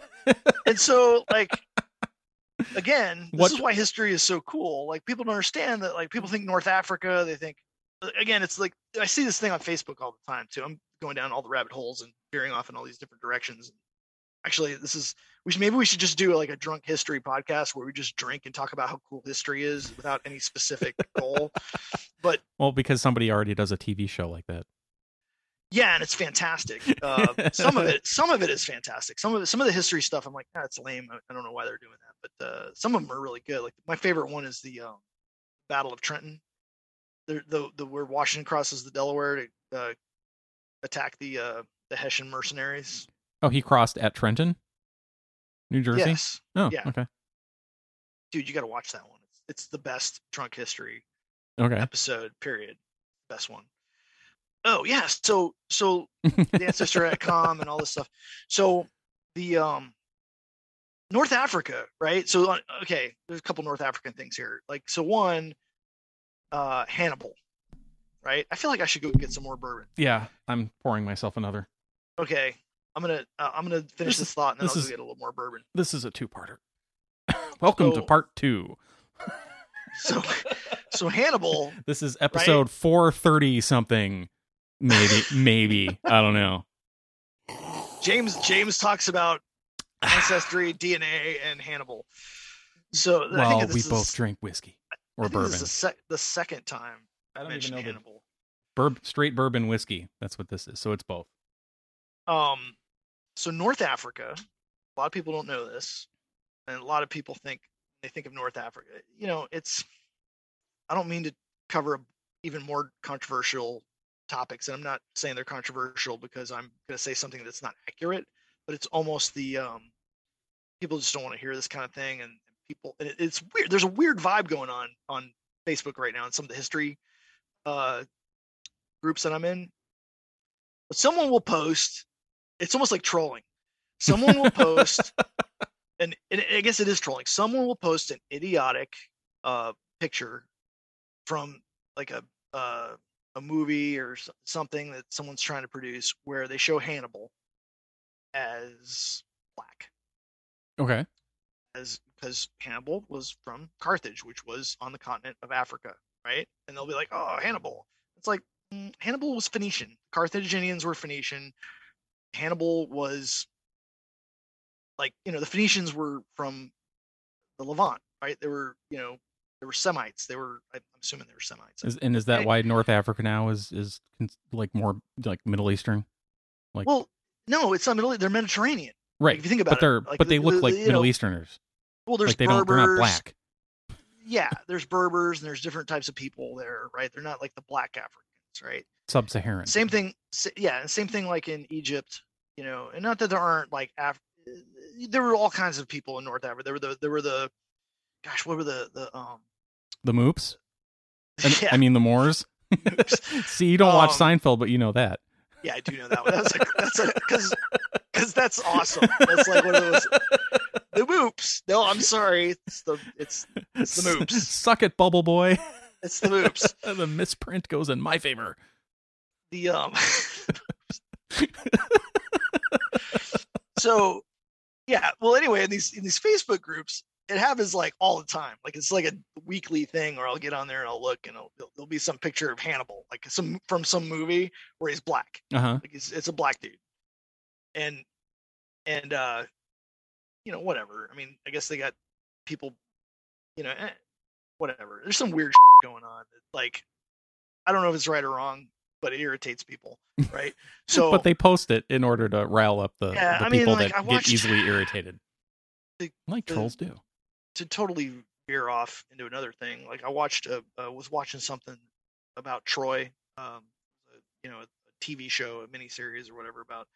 and so like again this What- is why history is so cool. Like people don't understand that like people think north africa they think again it's like i see this thing on facebook all the time too. I'm going down all the rabbit holes and veering off in all these different directions. Actually this is we should maybe we should just do like a drunk history podcast where we just drink and talk about how cool history is without any specific goal. But well, because somebody already does a TV show like that. Yeah and it's fantastic. Uh, some of it some of it is fantastic. Some of it some of the history stuff i'm like ah, it's lame. I, I don't know why they're doing that. But uh, some of them are really good. Like my favorite one is the um, battle of trenton. The, the the where washington crosses the delaware to uh, attack the uh, the hessian mercenaries. Oh, he crossed at Trenton, New Jersey. yes. Oh, yeah. okay, dude you got to watch that one. It's, it's the best drunk history okay. episode period. Best one oh yeah so so the ancestry.com and Com and all this stuff. So the um North Africa, right? So uh, okay, there's a couple North African things here. Like so one uh Hannibal, right? I feel like I should go get some more bourbon. Yeah, I'm pouring myself another. Okay. I'm gonna uh, I'm gonna finish This this, thought and then this I'll is- get a little more bourbon. This is a two-parter. Welcome to part two. So so Hannibal, This is episode four thirty something. Maybe, maybe I don't know. James James talks about ancestry, DNA, and Hannibal. So I Well, think we this both is, drink whiskey I or think this bourbon. is the, sec- the second time I I don't even mentioned know the Hannibal. Burb, straight bourbon whiskey. That's what this is. So it's both. Um, so North Africa, a lot of people don't know this, and a lot of people think they think of North Africa. You know, it's. I don't mean to cover a even more controversial topics, and I'm not saying they're controversial because I'm going to say something that's not accurate, but it's almost the um, people just don't want to hear this kind of thing, and people. And it, it's weird. There's a weird vibe going on on Facebook right now, and some of the history uh, groups that I'm in. But someone will post it's almost like trolling. Someone will post, and, and I guess it is trolling. Someone will post an idiotic uh, picture from like a uh, a movie or something that someone's trying to produce, where they show Hannibal as black, Okay. as because Hannibal was from Carthage, which was on the continent of Africa, right? And they'll be like, "Oh, Hannibal." It's like mm, Hannibal was Phoenician. Carthaginians were Phoenician. Hannibal was like you know the Phoenicians were from the Levant, right? They were you know they were Semites. They were I'm assuming they were Semites. Is, and is that why North Africa now is is like more like Middle Eastern? like- well, no, it's not Middle. They're Mediterranean. Right. If you think about but they're like, but they look the- like Middle know, Easterners. Well, there's Like they Berbers. don't they're not black. Yeah, there's Berbers and there's different types of people there, right? They're not like the black Africans, right? Sub-Saharan. Same thing. Yeah, same thing like in Egypt, you know, and not that there aren't like Af- there were all kinds of people in North Africa. There were the there were the, gosh, what were the the um. The Moops. And- yeah, I mean the Moors. See, you don't watch Um, Seinfeld, but you know that. yeah, I do know that one. That's like that's because because that's awesome. That's like one of those the moops. No, I'm sorry. It's the it's it's the moops. Suck it, Bubble Boy. It's the moops. the misprint goes in my favor. The um. so, yeah. Well, anyway, in these in these Facebook groups, it happens like all the time. Like it's like a weekly thing, where I'll get on there and I'll look, and there'll, be some picture of Hannibal, like some from some movie where he's black. Uh huh. Like it's it's a black dude, and and uh, you know whatever. I mean, I guess they got people, you know, eh, whatever. There's some weird going on. that, Like I don't know if it's right or wrong, but it irritates people, right? So, but they post it in order to rile up the, Yeah, the I mean, people like, that watched- get easily irritated. The- like the- trolls do. To totally veer off into another thing, like I watched a uh, was watching something about Troy, um, you know, a TV show, a miniseries or whatever about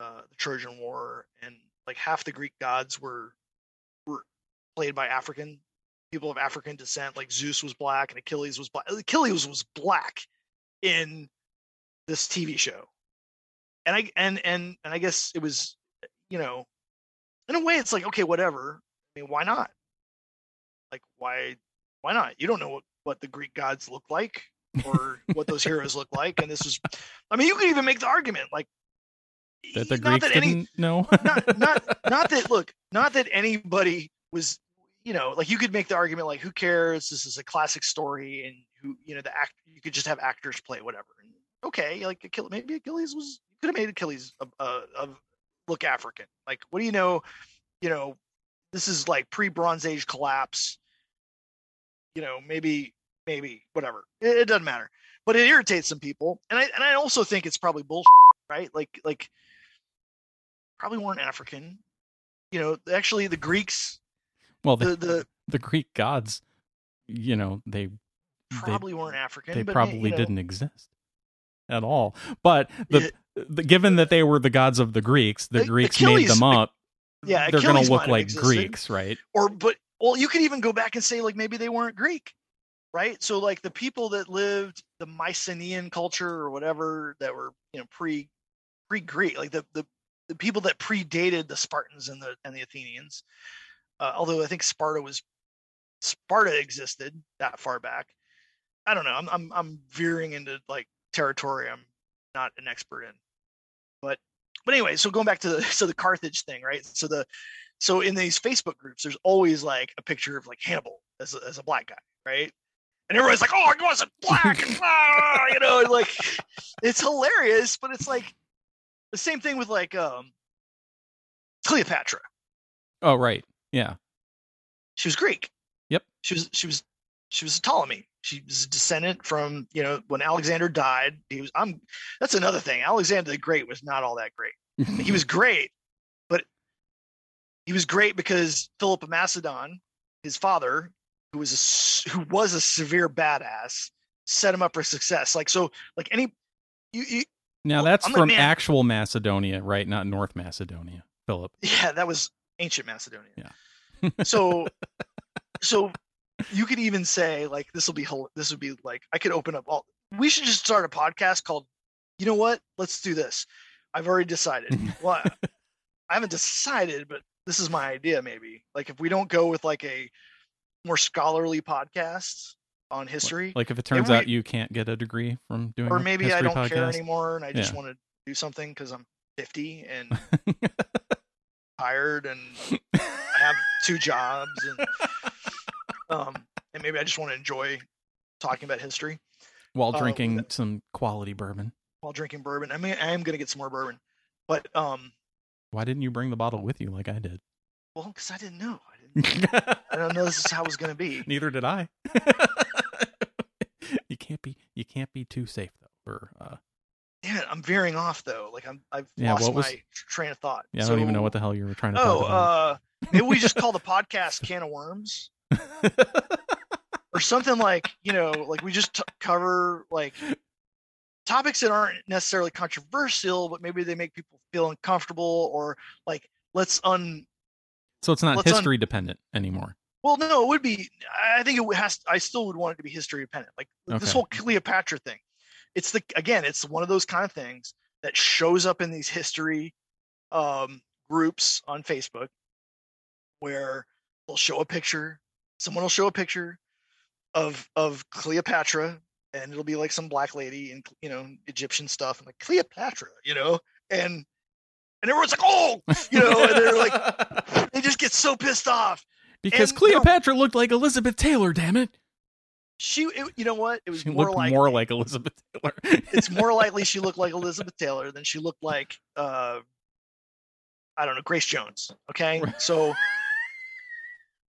uh, the Trojan War, and like half the Greek gods were were played by African people of African descent. Like Zeus was black and Achilles was black. Achilles was black in this TV show, and I and and and I guess it was, you know, in a way, it's like okay, whatever. I mean, why not? Like, why why not? You don't know what what the Greek gods look like or what those heroes look like, and this is, I mean, you could even make the argument like That the not Greeks that any didn't know. not not not that look not that anybody was you know like you could make the argument like who cares this is a classic story and who you know the act you could just have actors play whatever and okay like Achilles, maybe Achilles was you could have made Achilles of uh, of look African like what do you know you know this is like pre Bronze Age collapse you know maybe maybe whatever it, it doesn't matter but it irritates some people and I and I also think it's probably bullshit right like like probably weren't African. You know, actually, the Greeks, well, the, the the the Greek gods, you know, they probably weren't African. they probably you know, didn't exist at all. But the, the given that they were the gods of the Greeks, the The- Greeks Achilles- made them up. Yeah, they're Achilles gonna look like existed. Greeks, right? Or, but well, you could even go back and say like maybe they weren't Greek, right? So like the people that lived the Mycenaean culture or whatever that were you know pre pre Greek, like the the the people that predated the Spartans and the and the Athenians. Uh, although I think Sparta was Sparta existed that far back. I don't know. I'm I'm I'm veering into like territory I'm not an expert in. But but anyway, so going back to the so the Carthage thing, right? So the so in these Facebook groups, there's always like a picture of like Hannibal as a, as a black guy, right? And everybody's like, "Oh, he wasn't black," and, ah, you know, like it's hilarious, but it's like the same thing with like um Cleopatra. Oh, right. Yeah. She was Greek. Yep. She was she was she was a Ptolemy. She was a descendant from you know when Alexander died. He was I'm. That's another thing. Alexander the Great was not all that great. he was great, but he was great because Philip of Macedon, his father, who was a who was a severe badass, set him up for success. Like so, like any you, you Now that's I'm from man- actual Macedonia, right? Not North Macedonia, Philip. yeah, that was ancient Macedonia. Yeah. so so you could even say like this will be this would be like I could open up all we should just start a podcast called you know what? Let's do this. I've already decided. Well I haven't decided but this is my idea maybe. Like if we don't go with like a more scholarly podcast on history Like if it turns out we- you can't get a degree from doing or maybe I don't care anymore and I just Yeah. want to do something because I'm 50 and tired and I have two jobs and um and maybe I just want to enjoy talking about history While uh, drinking some quality bourbon. while drinking bourbon. I mean I am gonna get some more bourbon. But um Why didn't you bring the bottle with you like I did? well because I didn't know. I didn't I don't know this is how it was gonna be. Neither did I. you can't be you can't be too safe though. Or uh, Damn it, I'm veering off though. Like I'm I've Yeah, lost was- my train of thought. yeah, I don't even know what the hell you were trying to Oh, talk about. uh maybe we just call the podcast can of worms. or something like you know like we just t- cover like topics that aren't necessarily controversial but maybe they make people feel uncomfortable or like let's un so it's not let's un- history dependent anymore. well no it would be i think it has i still would want it to be history dependent like this whole cleopatra thing it's the again it's one of those kind of things that shows up in these history um groups on facebook where they'll show a picture someone will show a picture of of cleopatra and it'll be like some black lady and you know egyptian stuff and like cleopatra you know? And and everyone's like oh! You know and they're like they just get so pissed off. Because and Cleopatra looked like Elizabeth Taylor. Damn it, she it, you know what? It was she more like more like Elizabeth Taylor. it's more likely she looked like elizabeth taylor than she looked like uh i don't know grace jones okay? So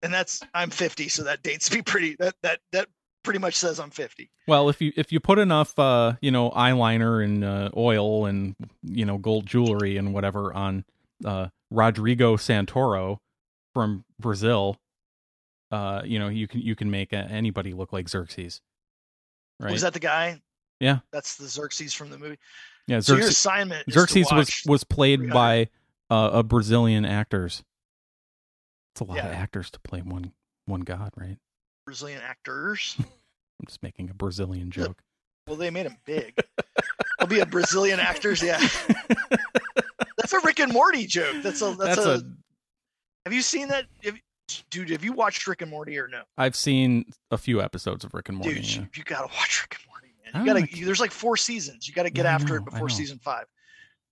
and that's i'm 50 so that dates me pretty that that that pretty much says i'm 50 Well, if you if you put enough uh, you know, eyeliner and uh, oil and you know, gold jewelry and whatever on uh Rodrigo Santoro from Brazil, uh, you know, you can you can make anybody look like Xerxes. Right? was that the guy Yeah. that's the xerxes from the movie yeah, so your Xerxes, assignment Xerxes was was played 300. by uh, a Brazilian actors. It's a lot of actors to play one one god, right? brazilian actors I'm just making a Brazilian joke. well they made him big I'll be a brazilian actors yeah that's a rick and morty joke that's a that's, That's a, a have you seen that have, dude have you watched rick and morty or no I've seen a few episodes of Rick and Morty. Dude, yeah. you, you gotta watch Rick and Morty, man. You gotta. you- there's like four seasons. You gotta get Yeah, after it before season five.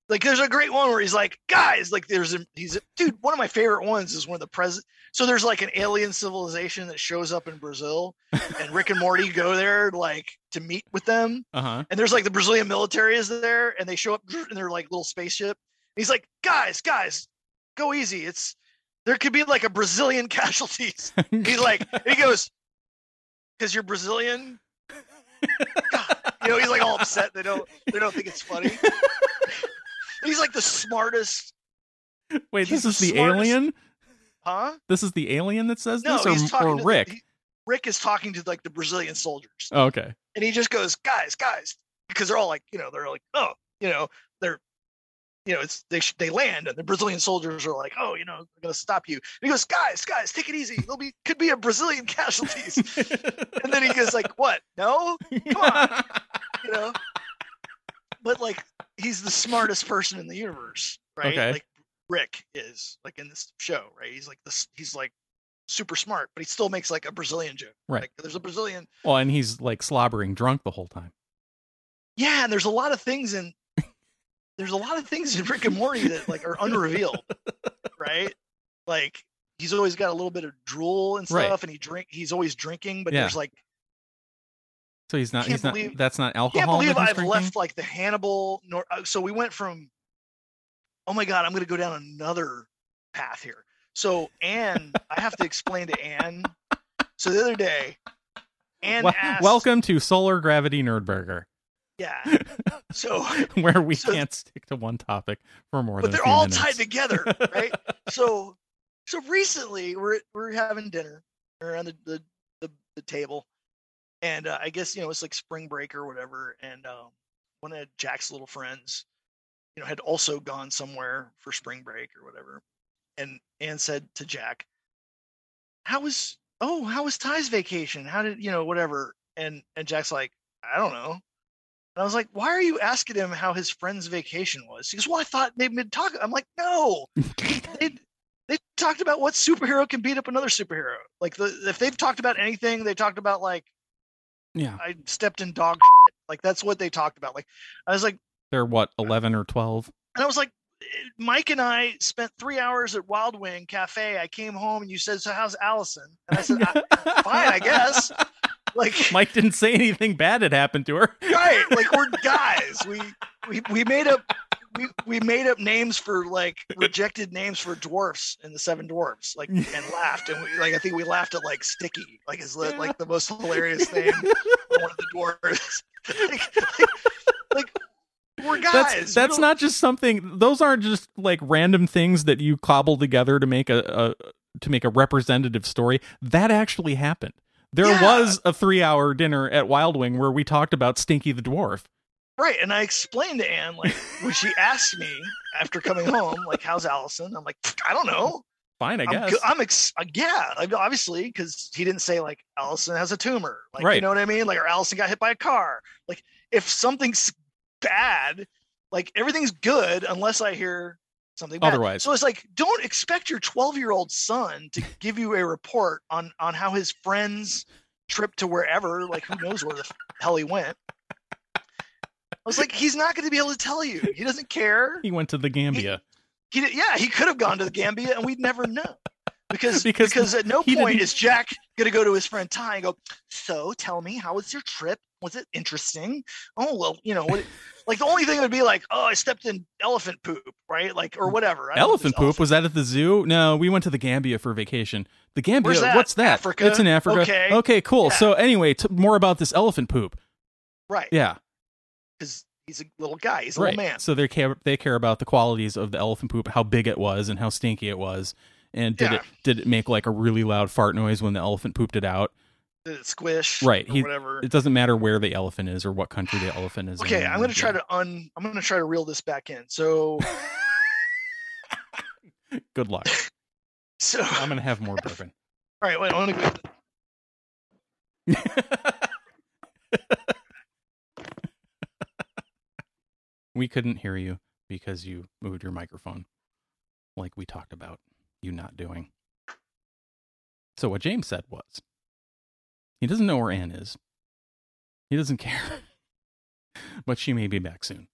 Like, there's a great one where he's like, guys, like, there's a he's a, dude. One of my favorite ones is when the president. So there's like an alien civilization that shows up in Brazil, and Rick and Morty go there like to meet with them. Uh-huh. And there's like the Brazilian military is there, and they show up in their like little spaceship. And he's like, guys, guys, go easy. It's there could be like a Brazilian casualties. He's like, he goes, because you're Brazilian. you know, he's like all upset. They don't, they don't think it's funny. He's like the smartest, Wait, this is the smartest- alien? huh? This is the alien that says No, this, or, he's talking or to Rick? The, he- Rick is talking to like the Brazilian soldiers, Oh, okay. and he just goes, guys, guys, because they're all like, you know, they're like, oh, you know, they're. You know, it's they sh- they land and the Brazilian soldiers are like, oh, you know, they're gonna stop you. And he goes, guys, guys, take it easy. There'll be could be a Brazilian casualties. and then he goes like, what? No, come on. you know but like he's the smartest person in the universe right Okay. like rick is like in this show right he's like this he's like super smart but he still makes like a brazilian joke Right. like there's a brazilian well, and he's like slobbering drunk the whole time. yeah and there's a lot of things in there's a lot of things in Rick and Morty that like are unrevealed, right? Like he's always got a little bit of drool and stuff, Right. and he drink. He's always drinking, but Yeah. there's like So he's not. Can't He's not. believe- That's not can't alcohol. believe I've drinking? left like the Hannibal. Nor- uh, so we went from, oh my god, I'm going to go down another path here. So Anne, I have to explain to Anne. So the other day, Anne Wel- asked, Welcome to Solar Gravity Nerdburger, yeah. So, where we So- can't stick to one topic for more but than. a they're all minutes. tied together, right? so, so recently we're we're having dinner around the the, the, the table, and uh, I guess you know it's like spring break or whatever, and um, one of Jack's little friends, you know, had also gone somewhere for spring break or whatever, and Anne said to Jack, "How was oh how was Ty's vacation? How did you know whatever?" And and Jack's like, "I don't know." And I was like, "Why are you asking him how his friend's vacation was?" He goes, "Well, I thought maybe they'd talk." I'm like, "No, they they talked about what superhero can beat up another superhero. Like the if they've talked about anything, they talked about like yeah, I stepped in dog shit. Like that's what they talked about. Like I was like, they're what eleven or twelve. and I was like, eh, Mike and I spent three hours at Wild Wing Cafe. I came home and you said, "So how's Allison?" And I said, I, "Fine, I guess." Like Mike didn't say anything bad had happened to her. right, like we're guys. We we we made up. We, we made up names for like rejected names for dwarfs in the Seven Dwarfs, like and laughed, and we, like I think we laughed at like Sticky, like is li- like the most hilarious thing. one of the dwarves, like, like, like, we're guys. That's that's not just something. Those aren't just like random things that you cobble together to make a, a to make a representative story. That actually happened. There Yeah. was a three-hour dinner at Wild Wing where we talked about Stinky the dwarf. Right. And I explained to Anne like when she asked me after coming home, like, "How's Allison?" I'm like, "I don't know." Fine, I I'm, guess. I'm ex- uh, yeah, like, obviously, because he didn't say like Allison has a tumor, like you know what I mean, like or Allison got hit by a car. Like if something's bad, like everything's good unless I hear something bad. Otherwise. so it's like don't expect your 12 year old son to give you a report on on how his friends trip to wherever, like who knows where the hell he went. I was like, he's not going to be able to tell you. He doesn't care he went to the Gambia. he did, yeah, he could have gone to the Gambia and we'd never know. Because, Because because at no point didn't- is Jack gonna go to his friend Ty and go, So tell me, how was your trip? Was it interesting? Oh well, you know, what, like the only thing would be like, Oh, I stepped in elephant poop, right? Like or whatever. Elephant poop was that at the zoo? No, we went to the Gambia for vacation. The Gambia, Where's that? what's that? Africa? It's in Africa. Okay. cool. Yeah. So anyway, t- more about this elephant poop. right. Yeah, Because he's a little guy, he's a right. little man. So they care they care about the qualities of the elephant poop, how big it was, and how stinky it was, and did Yeah. it did it make like a really loud fart noise when the elephant pooped it out? Did it squish? Right, Or he- whatever. It doesn't matter where the elephant is or what country the elephant is. Okay, in, I'm gonna try yeah. to un I'm gonna try to reel this back in. So Good luck. so I'm gonna have more bourbon. All right, wait, I'm gonna go we couldn't hear you because you moved your microphone, like we talked about you not doing. So what James said was, he doesn't know where Anne is. He doesn't care, but she may be back soon.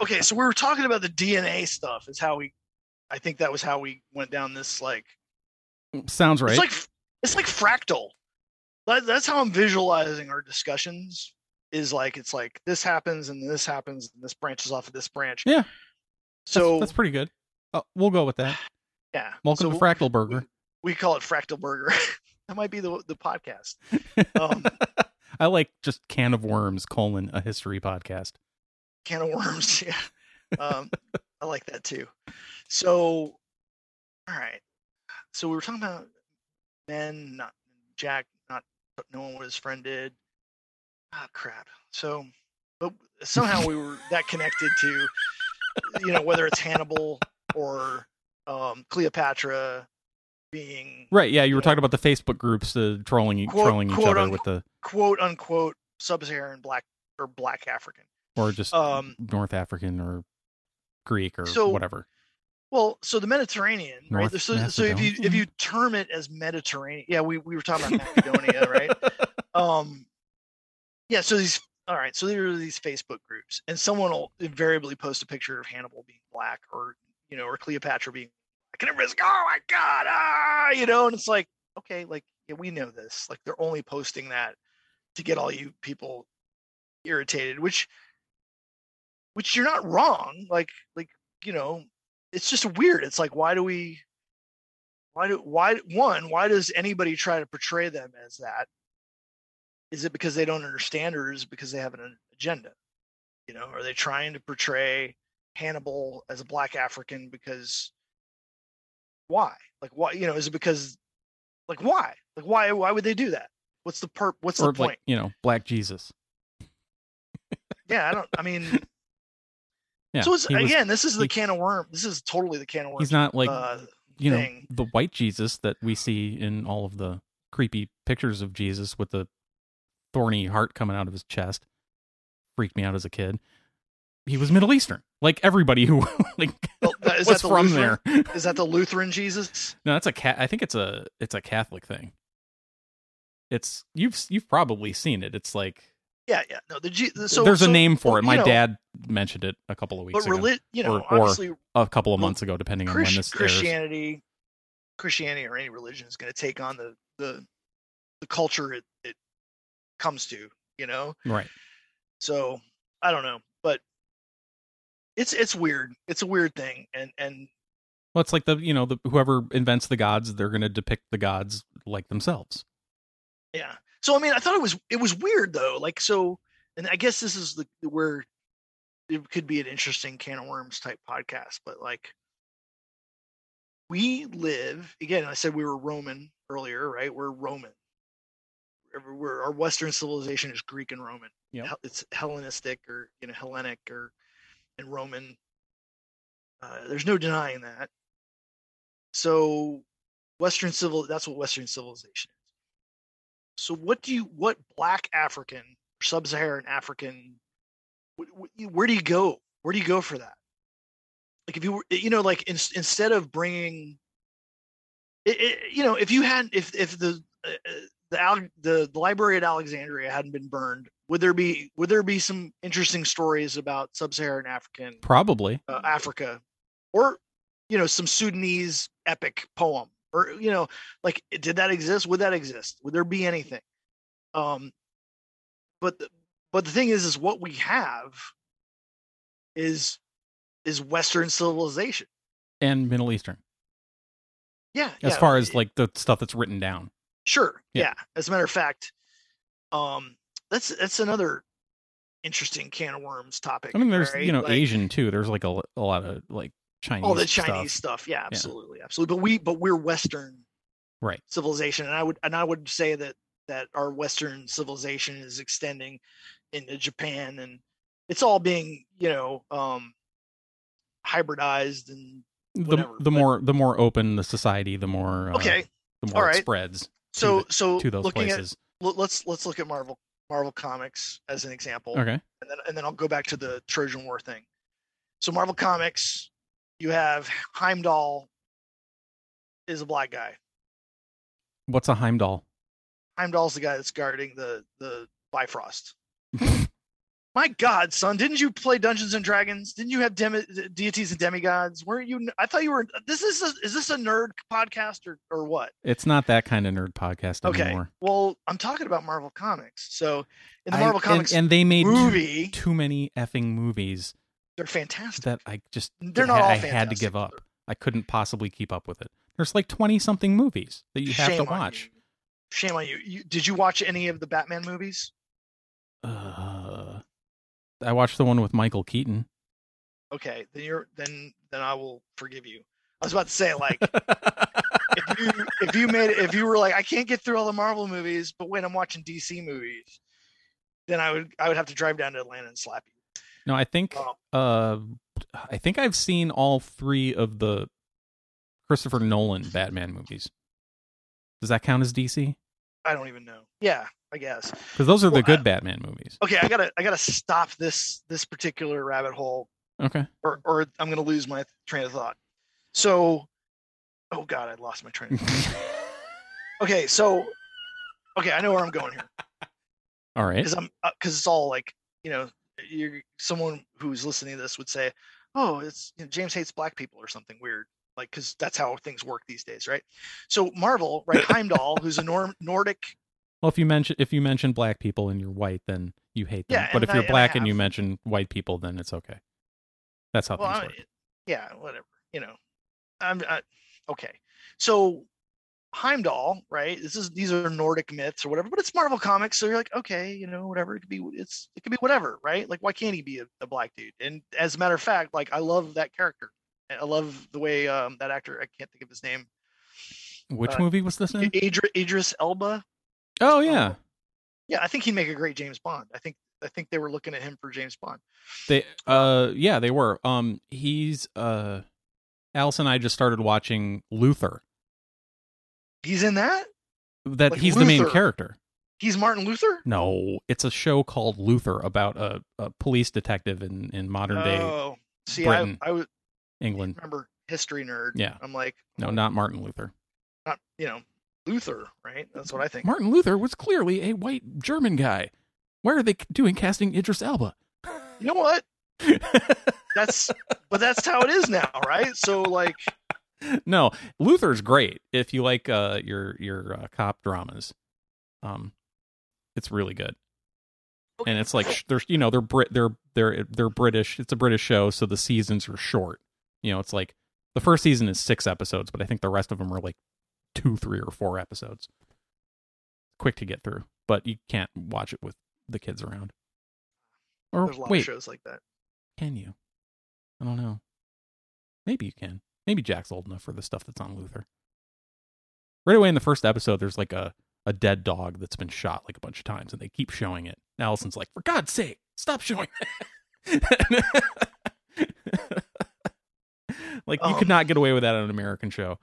okay, so we were talking about the DNA stuff. Is how we, I think that was how we went down this like. Sounds right. It's like it's like fractal. That, that's how I'm visualizing our discussions. Is like it's like this happens and this happens and this branches off of this branch. Yeah. So that's, that's pretty good. Oh, we'll go with that. yeah. Welcome so to Fractal Burger. We call it Fractal Burger. that might be the the podcast. Um, I like just can of worms colon a history podcast. can of worms. Yeah. Um, I like that too. So, all right. So we were talking about men, not Jack, not knowing what his friend did. Ah, crap. So, but somehow we were that connected to, you know, whether it's Hannibal or um, Cleopatra being Right? Yeah, you were talking about the Facebook groups the trolling Quote- trolling each other unquote. with the quote unquote sub-Saharan black or black African. or just Um, North African or Greek or So- whatever. Well, so the Mediterranean, right? North So, so if you if you term it as Mediterranean, yeah, we, we were talking about Macedonia, right? Um, yeah. So these all right, so there are these Facebook groups, and someone will invariably post a picture of Hannibal being black, or you know, or Cleopatra being black, and everybody's like, "Oh my god!" Ah, you know, and it's like, okay, like yeah, we know this. Like they're only posting that to get all you people irritated, which, which you're not wrong. Like, like you know, it's just weird. It's like, why do we? Why do why one? Why does anybody try to portray them as that? Is it because they don't understand or is it because they have an agenda? You know are they trying to portray hannibal as a black african because why? Like why you know is it because like why? Like why why would they do that? What's the perp what's or the point? you know black jesus. Yeah i don't i mean yeah so it's, was- again this is the he- can of worm this is totally the can of worm he's not like uh, you know thing. the white jesus that we see in all of the creepy pictures of jesus with the thorny heart coming out of his chest. Freaked me out as a kid. He was middle eastern like everybody who like Well, that- is was that the from Lutheran? there. Is that the lutheran jesus? No that's a cat i think it's a it's a catholic thing. It's you've you've probably seen it. It's like yeah yeah. No the G, so there's so- a name for it. my know, dad mentioned it a couple of weeks but ago. reli- you know Or- or a couple of months ago depending on when this airs. Christianity, Christianity or any religion is going to take on the the the culture it, it comes to, you know. right So I don't know, but it's it's weird. It's a weird thing, and and Well, it's like the you know the whoever invents the gods, they're going to depict the gods like themselves. yeah. So I mean, I thought it was it was weird though. Like so, and I guess this is the where it could be an interesting can of worms type podcast, but like we live again. I said we were Roman earlier, right? We're Roman. We're- our Western civilization is Greek and Roman. Yep. Hel- It's Hellenistic or you know Hellenic or and Roman. Uh, there's no denying that. So, Western civil that's what Western civilization is. So, what do you what Black African, Sub-Saharan African, wh- wh- where do you go? Where do you go for that? Like if you were, you know, like in, instead of bringing, it, it, you know, if you had, if if the uh, uh, the, Al- the the library at Alexandria hadn't been burned, would there be would there be some interesting stories about Sub-Saharan African Probably. uh, Africa, or you know some Sudanese epic poem, or you know like did that exist? Would that exist? Would there be anything? Um, but the, but the thing is, is what we have is is Western civilization. And Middle Eastern. Yeah, As yeah, far as like the stuff that's written down. Sure. Yeah. Yeah. As a matter of fact, um, that's that's another interesting can of worms topic. I mean, there's right? you know Like, Asian too. There's like a, a lot of like Chinese. all the Chinese stuff. stuff. Yeah, absolutely, absolutely. But we but we're Western Right. civilization, and I would and I would say that that our Western civilization is extending into Japan, and it's all being you know um hybridized and The, whatever, the but- more the more open the society, the more uh, okay. the more all it spreads So the- so to those looking places. at let's let's look at Marvel Marvel Comics as an example. okay. and then and then I'll go back to the Trojan War thing. So Marvel Comics, you have Heimdall is a black guy. What's a Heimdall? Heimdall's the guy that's guarding the the Bifrost. My God, son, didn't you play Dungeons and Dragons? Didn't you have demi- deities and demigods? Weren't you? I thought you were. This is a, is this a nerd podcast or or what? It's not that kind of nerd podcast Okay. anymore. Well, I'm talking about Marvel Comics. So in the I- Marvel and- Comics and, they made too, movie, too many effing movies they're fantastic. that I just They're not all I had to give up. I couldn't possibly keep up with it. There's like 20 something movies that you have Shame to watch. Shame on you. you. Did you watch any of the Batman movies? Uh, I watched the one with Michael Keaton. Okay, then you're then then I will forgive you. I was about to say like if you if you made if you were like I can't get through all the Marvel movies, but wait, I'm watching DC movies, then I would I would have to drive down to Atlanta and slap you. no, I think Oh. uh I think I've seen all 3 of the Christopher Nolan Batman movies. Does that count as DC? I don't even know. Yeah, I guess. Cuz those are the Well, good I- Batman movies. Okay, I gotta I gotta stop this this particular rabbit hole, Okay. or or I'm gonna lose my train of thought. So, oh god, I lost my train. of thought. Okay, so okay, I know where I'm going here. All right. because I'm uh, because it's all like you know you're someone who's listening to this would say, oh, it's you know, James hates black people or something weird. Like, because that's how things work these days, right? So Marvel, right? Heimdall, who's a Nor- Nordic Well, if you mention if you mention black people and you're white, then you hate them. Yeah, but if you're I- and black and you mention white people, then it's okay. That's how well, things I- work. yeah, whatever. You know, I'm I, okay. So Heimdall, right? This is these are Nordic myths or whatever, but it's Marvel comics, so you're like, okay, you know, whatever. It could be it's it could be whatever, right? Like, why can't he be a, a black dude? And as a matter of fact, like I love that character. I love the way um, that actor. I can't think of his name. Which uh, movie was this in? Idris, Idris Elba. Oh yeah, Yeah, I think he'd make a great James Bond. I think I think they were looking at him for James Bond. they uh yeah they were. Um, he's uh, Alice and I just started watching Luther. He's in that. That Like he's the main character. He's Martin Luther. No, it's a show called Luther about a, a police detective in in modern day Oh, see, Britain. I I was England. remember history nerd. Yeah. I'm like, No, not Martin Luther. not you know Luther, right? That's what I think. Martin Luther was clearly a white German guy. Why are they doing casting Idris Elba? You know what? That's but that's how it is now, right? So like, no, Luther's great if you like uh, your your uh, cop dramas. Um, it's really good, and it's like sh- they're you know they're Brit they're they're they're British. It's a British show, so the seasons are short. You know, it's like the first season is six episodes, but I think the rest of them are like two, three, or four episodes. Quick to get through, but you can't watch it with the kids around. Or there's a lot wait, of shows like that. can you? I don't know. Maybe you can. Maybe Jack's old enough for the stuff that's on Luther. Right away in the first episode, there's like a, a dead dog that's been shot like a bunch of times, and they keep showing it. And Allison's like, for God's sake, stop showing that. like, you could Um, not get away with that on an American show.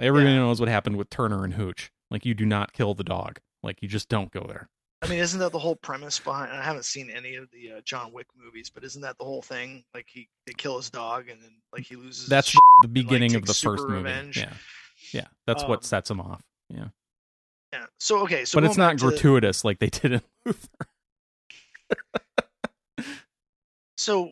Everybody Yeah. knows what happened with Turner and Hooch. Like, you do not kill the dog. Like, you just don't go there. I mean, isn't that the whole premise behind? I haven't seen any of the uh, John Wick movies, but isn't that the whole thing? Like he they kill his dog and then like he loses. That's his the beginning of the first movie. revenge. Yeah. Yeah. That's Um, what sets him off. Yeah. yeah. So okay, so but it's not gratuitous like they did in Luther. so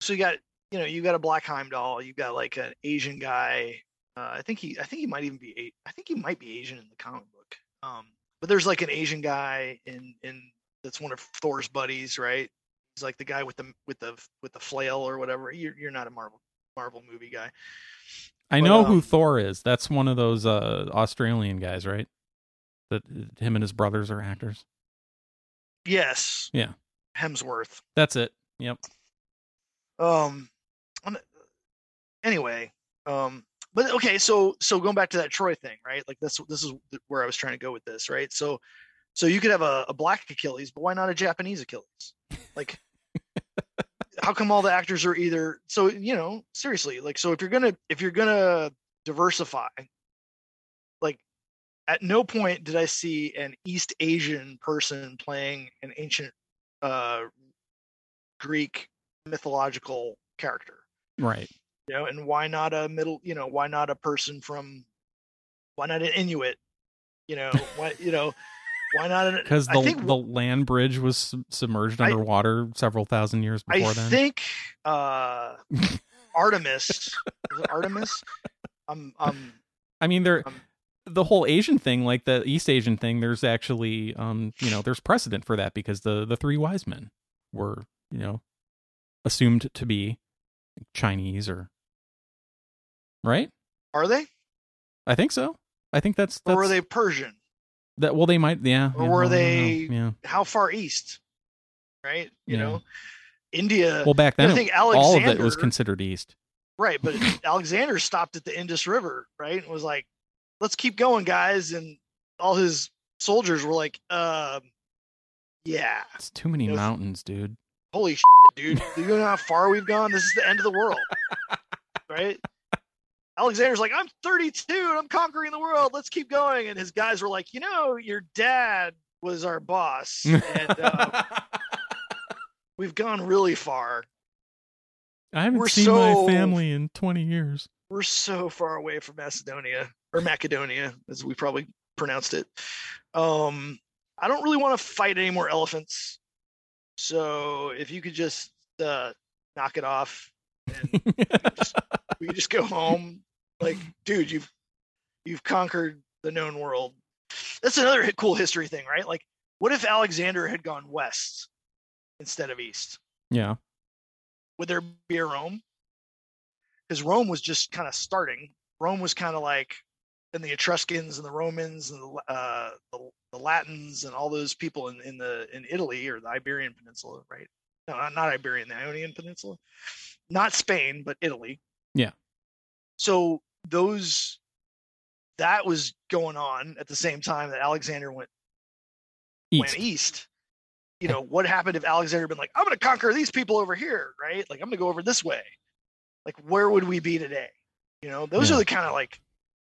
so you got you know you got a black Heimdall, you got like an Asian guy. Uh, I think he I think he might even be I think he might be Asian in the comic book. Um, but there's like an Asian guy in in that's one of Thor's buddies, right? He's like the guy with the with the with the flail or whatever. You're you're not a Marvel Marvel movie guy. I But, know who um, Thor is. That's one of those uh, Australian guys, right? That him and his brothers are actors. Yes. Yeah. Hemsworth. That's it. Yep. Um. Anyway. Um. But okay, so so going back to that Troy thing, right? Like this this is where I was trying to go with this, right? So so you could have a, a black Achilles, but why not a Japanese Achilles? Like how come all the actors are either so you know, seriously, like so if you're gonna if you're gonna diversify, like at no point did I see an East Asian person playing an ancient uh Greek mythological character Right. You know and why not a middle you know why not a person from why not an inuit you know why you know why not Because I the think, the land bridge was sub- submerged I- underwater several thousand years I before then. I think uh artemis is it artemis i'm i'm I mean, there um, the whole Asian thing, like the East Asian thing. There's actually, um, you know, there's precedent for that because the the three wise men were, you know, assumed to be Chinese or right. are they I think so. I think that's, that's or were they persian that. Well, they might. Yeah. Or yeah, were know. they- Yeah. how far east right you Yeah. know india Well, back then, I think all of it was considered East. Right, but Alexander stopped at the Indus River, right? And was like, "Let's keep going, guys." And all his soldiers were like, um, "Yeah, It's too many Yes. mountains, dude. holy shit, dude! Do you know how far we've gone? This is the end of the world, right?" Alexander's like, "I'm 32 and I'm conquering the world. Let's keep going." And his guys were like, "You know, your dad was our boss, and uh, we've gone really far. I haven't we're seen so- my family in 20 years. we're so far away from Macedonia or Macedonia, as we probably pronounced it. Um, I don't really want to fight any more elephants. So if you could just uh, knock it off, and we just go home. Like, dude, you've you've conquered the known world. That's another cool history thing, right? Like, what if Alexander had gone west instead of east? yeah. Would there be a Rome? Because Rome was just kind of starting. Rome was kind of like, and the Etruscans and the Romans and the, uh, the, the Latins and all those people in, in the in Italy or the Iberian Peninsula, right? No, not Iberian, the Ionian Peninsula, not Spain, but Italy. Yeah. So those that was going on at the same time that Alexander went East. went east. You know, what happened if Alexander had been like, I'm going to conquer these people over here, right? Like, I'm going to go over this way. Like, where would we be today? You know, those Yeah. are the kind of like,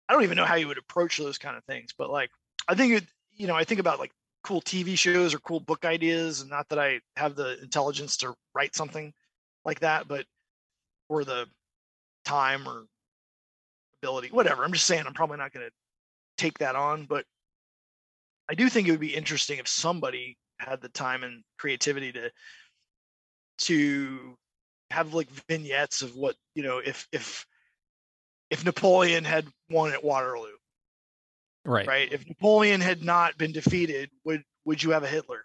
I don't even know how you would approach those kind of things, but like, I think it, you know, I think about like cool TV shows or cool book ideas, and not that I have the intelligence to write something like that, but or the time or ability, whatever. I'm just saying, I'm probably not going to take that on, but I do think it would be interesting if somebody had the time and creativity to to have like vignettes of what you know if if if Napoleon had won at Waterloo, Right. right? If Napoleon had not been defeated, would would you have a Hitler?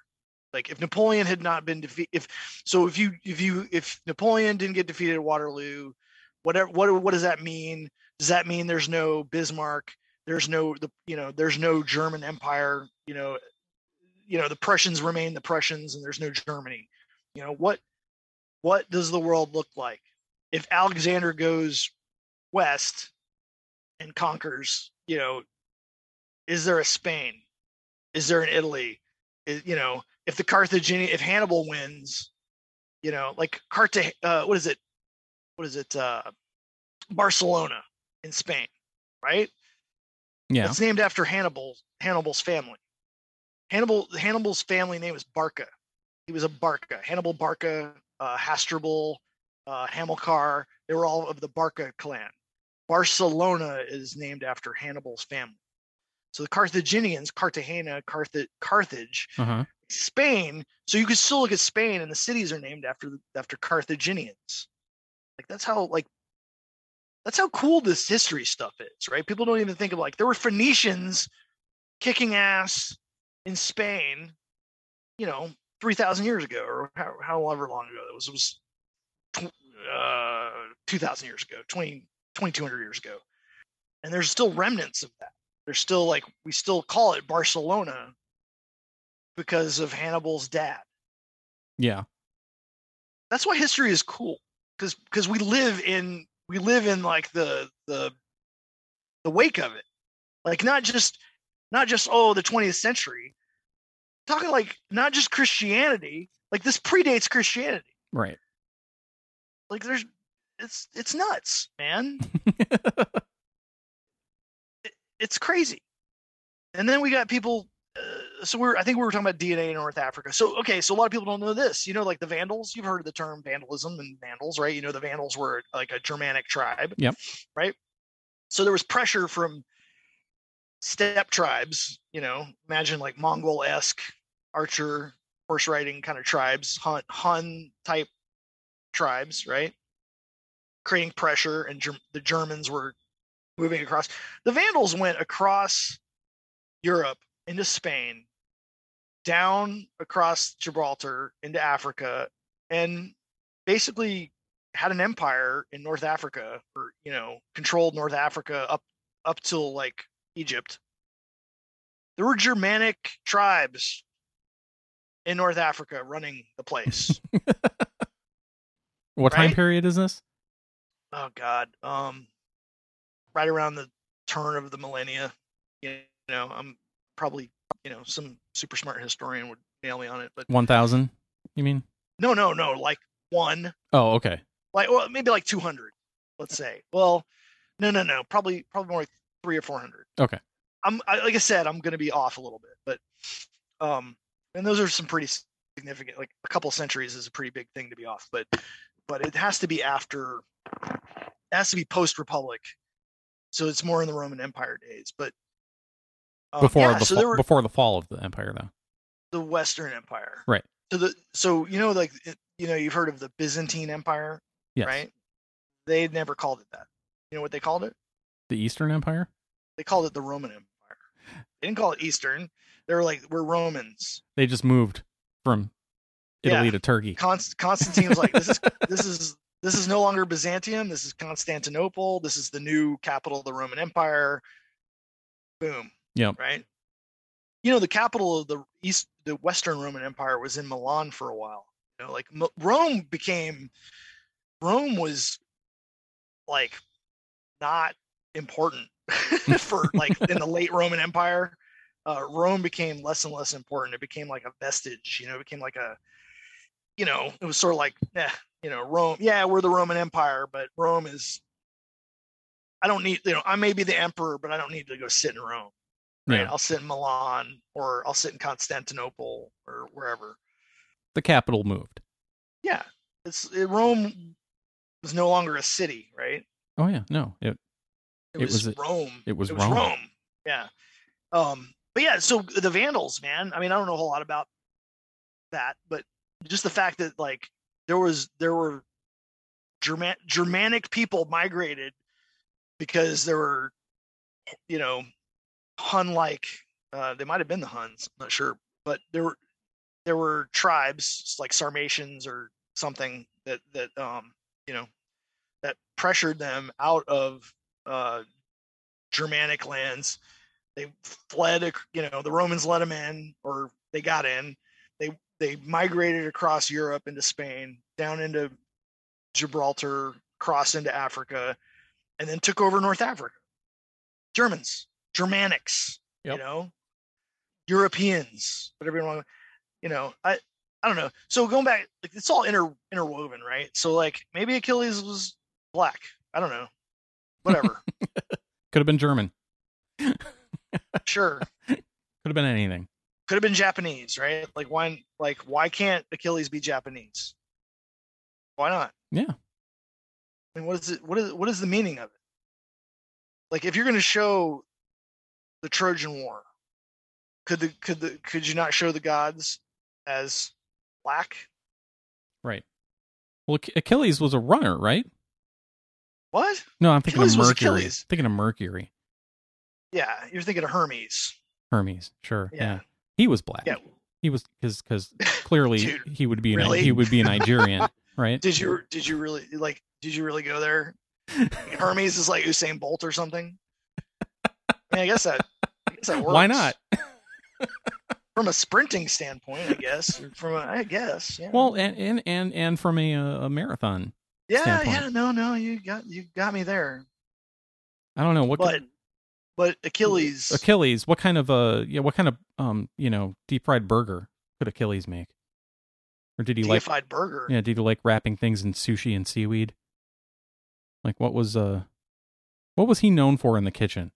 Like if Napoleon had not been defeated, if so, if you if you if Napoleon didn't get defeated at Waterloo, whatever what what does that mean? Does that mean there's no Bismarck? There's no the you know there's no German Empire. You know, you know the Prussians remain the Prussians, and there's no Germany. You know what what does the world look like if Alexander goes west and conquers? You know, is there a Spain? Is there an Italy? Is, you know, if the Carthaginian, if Hannibal wins, you know, like Carta, uh, what is it? What is it? Uh, Barcelona in Spain, right? Yeah. It's named after Hannibal, Hannibal's family. Hannibal, Hannibal's family name is Barca. He was a Barca. Hannibal Barca, uh, Hasdrubal, uh, Hamilcar. They were all of the Barca clan. Barcelona is named after Hannibal's family. So the Carthaginians, Cartagena, Carthage, Carthage, Uh huh. Spain. So you can still look at Spain, and the cities are named after after Carthaginians. Like that's how like that's how cool this history stuff is, right? People don't even think of like there were Phoenicians kicking ass in Spain, you know, three thousand years ago, or how, however long ago it was. It was uh, two thousand years ago, 20, 2200 years ago, and there's still remnants of that. There's still like we still call it Barcelona because of Hannibal's dad. Yeah. That's why history is cool because because we live in we live in like the the the wake of it. Like not just not just oh the 20th century. Talking like not just christianity like this predates christianity. Right. like there's it's it's nuts man. It's crazy. And then we got people uh, so we're i think we were talking about dna in north africa. So okay so a lot of people don't know this. You know like the vandals you've heard of the term vandalism and vandals right? You know the vandals were like a germanic tribe. Yep. right? So there was pressure from steppe tribes you know imagine like mongol-esque archer horse riding kind of tribes hun hun type tribes right? Creating pressure and Germ- the germans were moving across. The vandals went across europe into spain down across gibraltar into africa and basically had an empire in north africa or you know controlled north africa up up till like egypt. There were germanic tribes in north africa running the place. What time period is this? oh god um right around the turn of the millennia you know i'm probably you know some super smart historian would nail me on it but 1000, you mean? no no no like one Oh, okay. like well maybe like 200 let's say well no no no probably probably more like three or 400 Okay. i'm I, like i said i'm gonna be off a little bit but um and those are some pretty significant like a couple centuries is a pretty big thing to be off but but it has to be after it has to be post republic so it's more in the roman empire days but Uh, before yeah, the so fall, were before the fall of the empire though. the Western Empire. Right. So the so you know like you know you've heard of the Byzantine Empire, Yes. right? They never called it that. You know what they called it? The Eastern Empire? They called it the Roman Empire. They didn't call it Eastern. They were like, we're Romans. They just moved from Italy Yeah. to Turkey. Const- Constantine was like, this is this is this is no longer Byzantium. This is Constantinople. This is the new capital of the Roman Empire. Boom. Yep. Right. You know, the capital of the East, the Western Roman Empire was in Milan for a while. You know, like Rome became, Rome was like not important for like in the late Roman Empire. Uh, Rome became less and less important. It became like a vestige. You know, it became like a you know, it was sort of like, eh, you know, Rome. Yeah, we're the Roman Empire, but Rome is. I don't need, you know, I may be the emperor, but I don't need to go sit in Rome. Right? Yeah. I'll sit in Milan or I'll sit in Constantinople or wherever. The capital moved. Yeah, it's it, Rome was no longer a city, right? Oh yeah, no. It It, It was, was Rome. it was it was Rome. Rome. Yeah. Um. But yeah, so the Vandals, man. I mean, I don't know a whole lot about that, but just the fact that like there was there were German Germanic people migrated because there were, you know, Hun like. Uh, they might have been the Huns. I'm not sure, but there were there were tribes like Sarmatians or something that that um you know that pressured them out of uh Germanic lands. They fled, you know, the Romans let them in, or they got in. They they migrated across Europe into Spain, down into Gibraltar, crossed into Africa, and then took over North Africa. Germans, Germanics, Yep. you know, Europeans, whatever you want. You know, I I don't know. So going back, like it's all inter interwoven, right? So like maybe Achilles was black. I don't know. Whatever. could have been German. sure. Could have been anything. Could have been Japanese, right? Like why like why can't Achilles be Japanese? Why not? Yeah. Mean, what is it? What is what is the meaning of it? Like, if you're going to show the Trojan War, could the could the could you not show the gods as black? Right. Well, Achilles was a runner, right? What? No, I'm thinking Achilles of Mercury. Thinking of Mercury. Yeah, you're thinking of Hermes. Hermes. Sure. Yeah. Yeah. He was black. Yeah. He was because because clearly Dude, he would be a, really? he would be a Nigerian, right? Did you did you really like? Did you really go there? Hermes is like Usain Bolt or something. I mean, I guess that. That works. Why not? From a sprinting standpoint, I guess. From a, I guess. Yeah. Well, and and and, and from a a marathon, yeah, standpoint. yeah. No, no. You got you got me there. I don't know what but kind- but Achilles. Achilles. What kind of uh yeah? What kind of um you know deep fried burger could Achilles make? Or did he like deified burger. yeah? Did he like wrapping things in sushi and seaweed? Like what was uh what was he known for in the kitchen?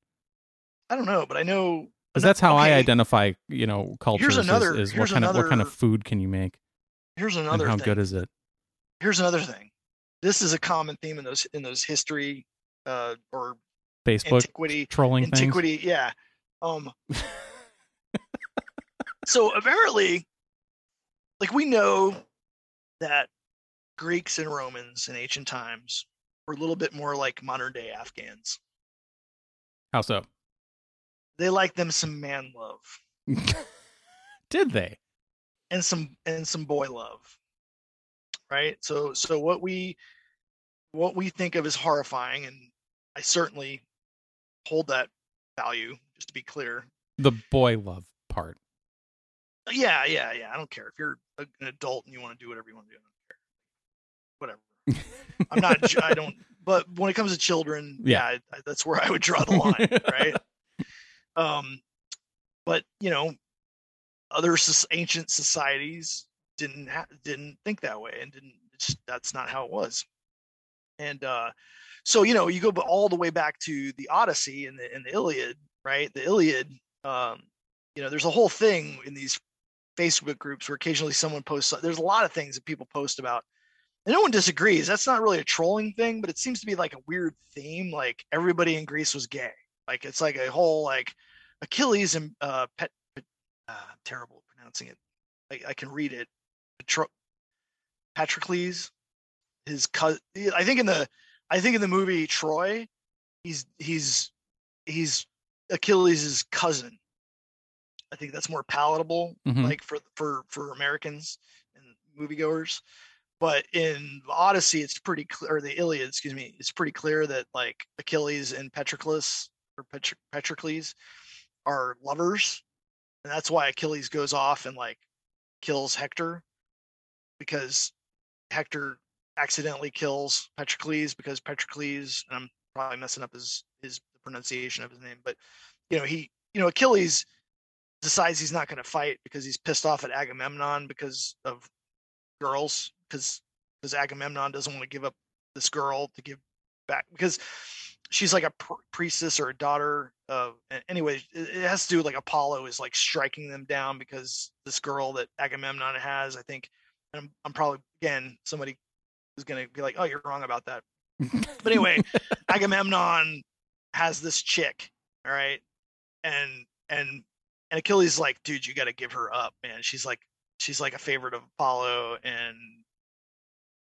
I don't know, but I know Because that's how I identify you know cultures. is- another- is, what here's kind of what kind of food can you make Here's and another how thing. good is it? Here's another thing. This is a common theme in those in those history uh, or Facebook antiquity trolling things. antiquity. Yeah. Um. so apparently, like we know that Greeks and Romans in ancient times were a little bit more like modern day Afghans. How so? They like them some man love Did they? and some and some boy love. Right? So so what we what we think of as horrifying and I certainly hold that value just to be clear. The boy love part. Yeah, yeah, yeah. I don't care if you're a, an adult and you want to do whatever you want to do. I don't care. Whatever. I'm not. I don't. But when it comes to children, Yeah. yeah, I, I, that's where I would draw the line, right? Um, but you know, other ancient societies didn't ha- didn't think that way, and didn't. That's not how it was. And uh, so you know, you go all the way back to the Odyssey and the and the Iliad, right? The Iliad. Um, you know, there's a whole thing in these Facebook groups where occasionally someone posts. There's a lot of things that people post about and no one disagrees. That's not really a trolling thing, but it seems to be like a weird theme. Like everybody in Greece was gay. Like it's like a whole like Achilles and uh, pet. uh, terrible pronouncing it. I, I can read it. Patro- Patrocles, his cousin. I think in the I think in the movie Troy, he's he's he's Achilles' cousin. I think that's more palatable, Mhm. like for for for Americans and moviegoers. But in the Odyssey, it's pretty clear, or the Iliad, excuse me, it's pretty clear that like Achilles and Patroclus or Petr- Patrocles are lovers, and that's why Achilles goes off and like kills Hector because Hector accidentally kills Patrocles because Patrocles, and I'm probably messing up his his pronunciation of his name, but you know he, you know Achilles decides he's not going to fight because he's pissed off at Agamemnon because of girls because because Agamemnon doesn't want to give up this girl to give back because she's like a pr- priestess or a daughter a- anyway it, has to do with like Apollo is like striking them down because this girl that Agamemnon has I think and I'm, I'm probably again somebody is going to be like oh you're wrong about that. But anyway Agamemnon has this chick all right? And and and Achilles is like dude you got to give her up man. She's like she's like a favorite of Apollo and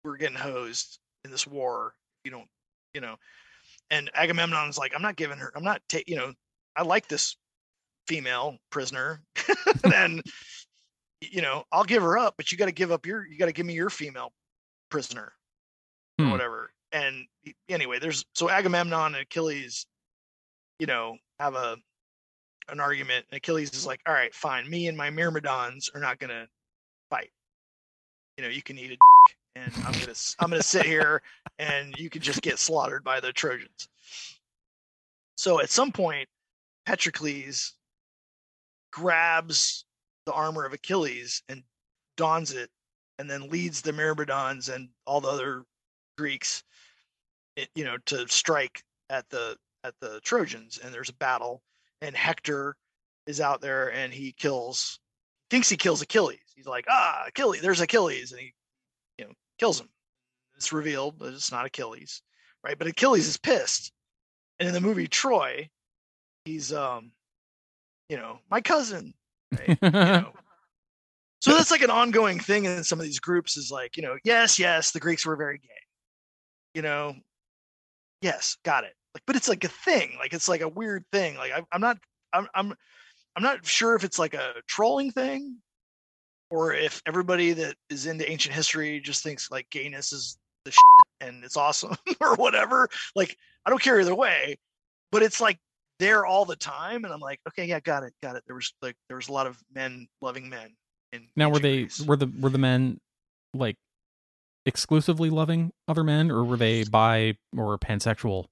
we're getting hosed in this war. You don't you know and Agamemnon's like I'm not giving her I'm not ta- you know I like this female prisoner. And you know I'll give her up but you got to give up your you got to give me your female prisoner. Or Hmm. whatever. And anyway there's so Agamemnon and Achilles you know have a an argument and Achilles is like all right fine. Me and my myrmidons are not going to fight. You know you can eat a dick and I'm to I'm to sit here and you can just get slaughtered by the Trojans so at some point Patrocles grabs the armor of Achilles and dons it and then leads the Myrmidons and all the other Greeks you know to strike at the at the Trojans and there's a battle and Hector is out there and he kills thinks he kills Achilles. He's like, "Ah, Achilles, there's Achilles." And he you know kills him. It's revealed that it's not Achilles, right? But Achilles is pissed. And in the movie Troy, he's um you know, my cousin, right? you know. So that's like an ongoing thing in some of these groups is like, you know, yes, yes, the Greeks were very gay. You know, yes, got it. Like, but it's like a thing. Like it's like a weird thing. Like I, I'm not, I'm, I'm, I'm not sure if it's like a trolling thing, or if everybody that is into ancient history just thinks like gayness is the shit and it's awesome or whatever. Like I don't care either way, but it's like there all the time, and I'm like, okay, yeah, got it, got it. There was like there was a lot of men loving men. In now were they were the were the men like exclusively loving other men or were they bi or pansexual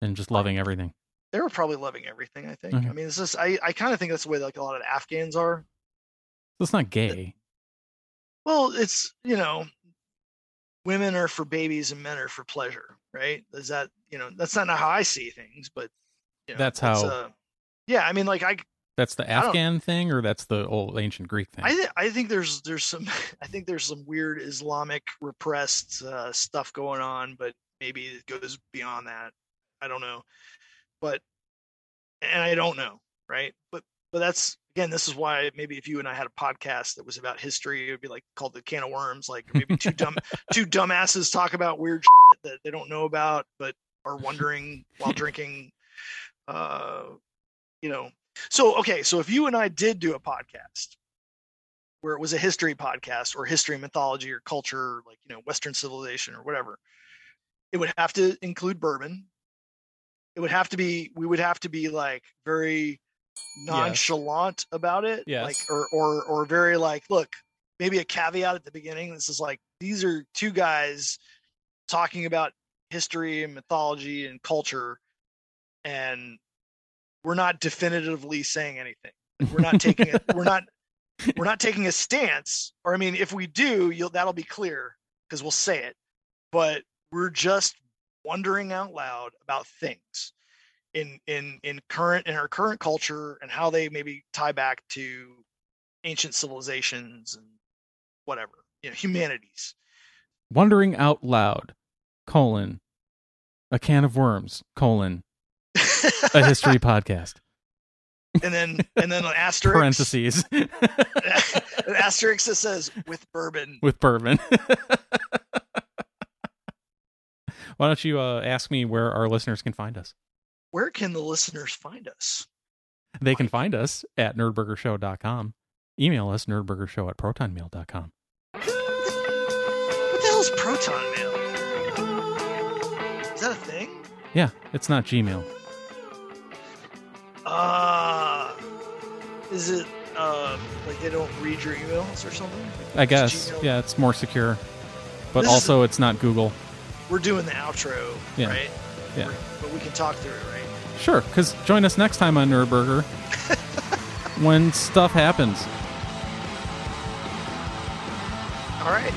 and just loving everything? they were probably loving everything. I think. Okay. I mean, it's just I I kind of think that's the way like a lot of Afghans are. That's not gay. Well, it's you know, women are for babies and men are for pleasure, right? Is that you know that's not how I see things, but you know, That's how- Uh, yeah, I mean, like I That's the Afghan thing or that's the old ancient Greek thing? I th- I think there's there's some I think there's some weird Islamic repressed uh, stuff going on, but maybe it goes beyond that. I don't know, but and I don't know, right? But but that's again, this is why maybe if you and I had a podcast that was about history, it would be like called the can of worms. Like maybe two dumb two dumbasses talk about weird shit that they don't know about, but are wondering while drinking. Uh, you know, so okay, so if you and I did do a podcast where it was a history podcast or history, mythology, or culture, like you know, Western civilization or whatever, it would have to include bourbon. It would have to be. We would have to be like very nonchalant about it, Yes. like or or or very like, look, maybe a caveat at the beginning. This is like these are two guys talking about history and mythology and culture, and we're not definitively saying anything. We're not taking it. We're not we're not taking a stance or i mean if we do you'll that'll be clear because we'll say it but we're just wondering out loud about things in in in current in our current culture and how they maybe tie back to ancient civilizations and whatever you know humanities Wondering out loud, colon, a can of worms, colon, a history podcast. and then and then an asterisk Parentheses an asterisk that says with bourbon. with bourbon. Why don't you uh, ask me where our listeners can find us? Where can the listeners find us? They can find us at nerdburgershow.com. Email us nerdburgershow at protonmail.com. What the hell is proton mail? Is that a thing? Yeah, it's not Gmail. Uh is it uh like they don't read your emails or something? I guess. Gmail. Yeah, it's more secure. But This is- also, it's not Google. We're doing the outro, Yeah. right? Yeah. But we can talk through it, right? Sure, because join us next time on Nerdburger when stuff happens. All right.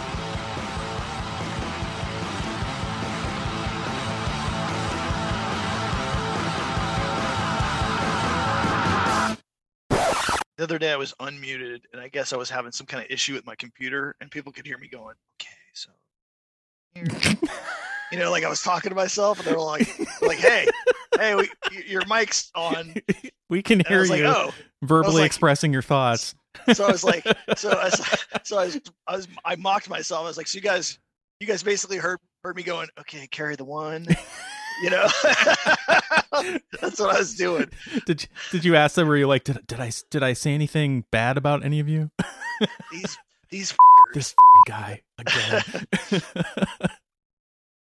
The other day I was unmuted and I guess I was having some kind of issue with my computer and people could hear me going, okay, so here." you know, like I was talking to myself and they were like, like, hey, hey, we, your mic's on. We can hear was like, you oh, verbally like- expressing your thoughts. so I was like, so I was, so I was, I was, I mocked myself. I was like, so you guys, you guys basically heard heard me going, okay, carry the one, you know. That's what I was doing. Did you, did you ask them? Were you like, did, did I did I say anything bad about any of you? These these This f***ing guy again.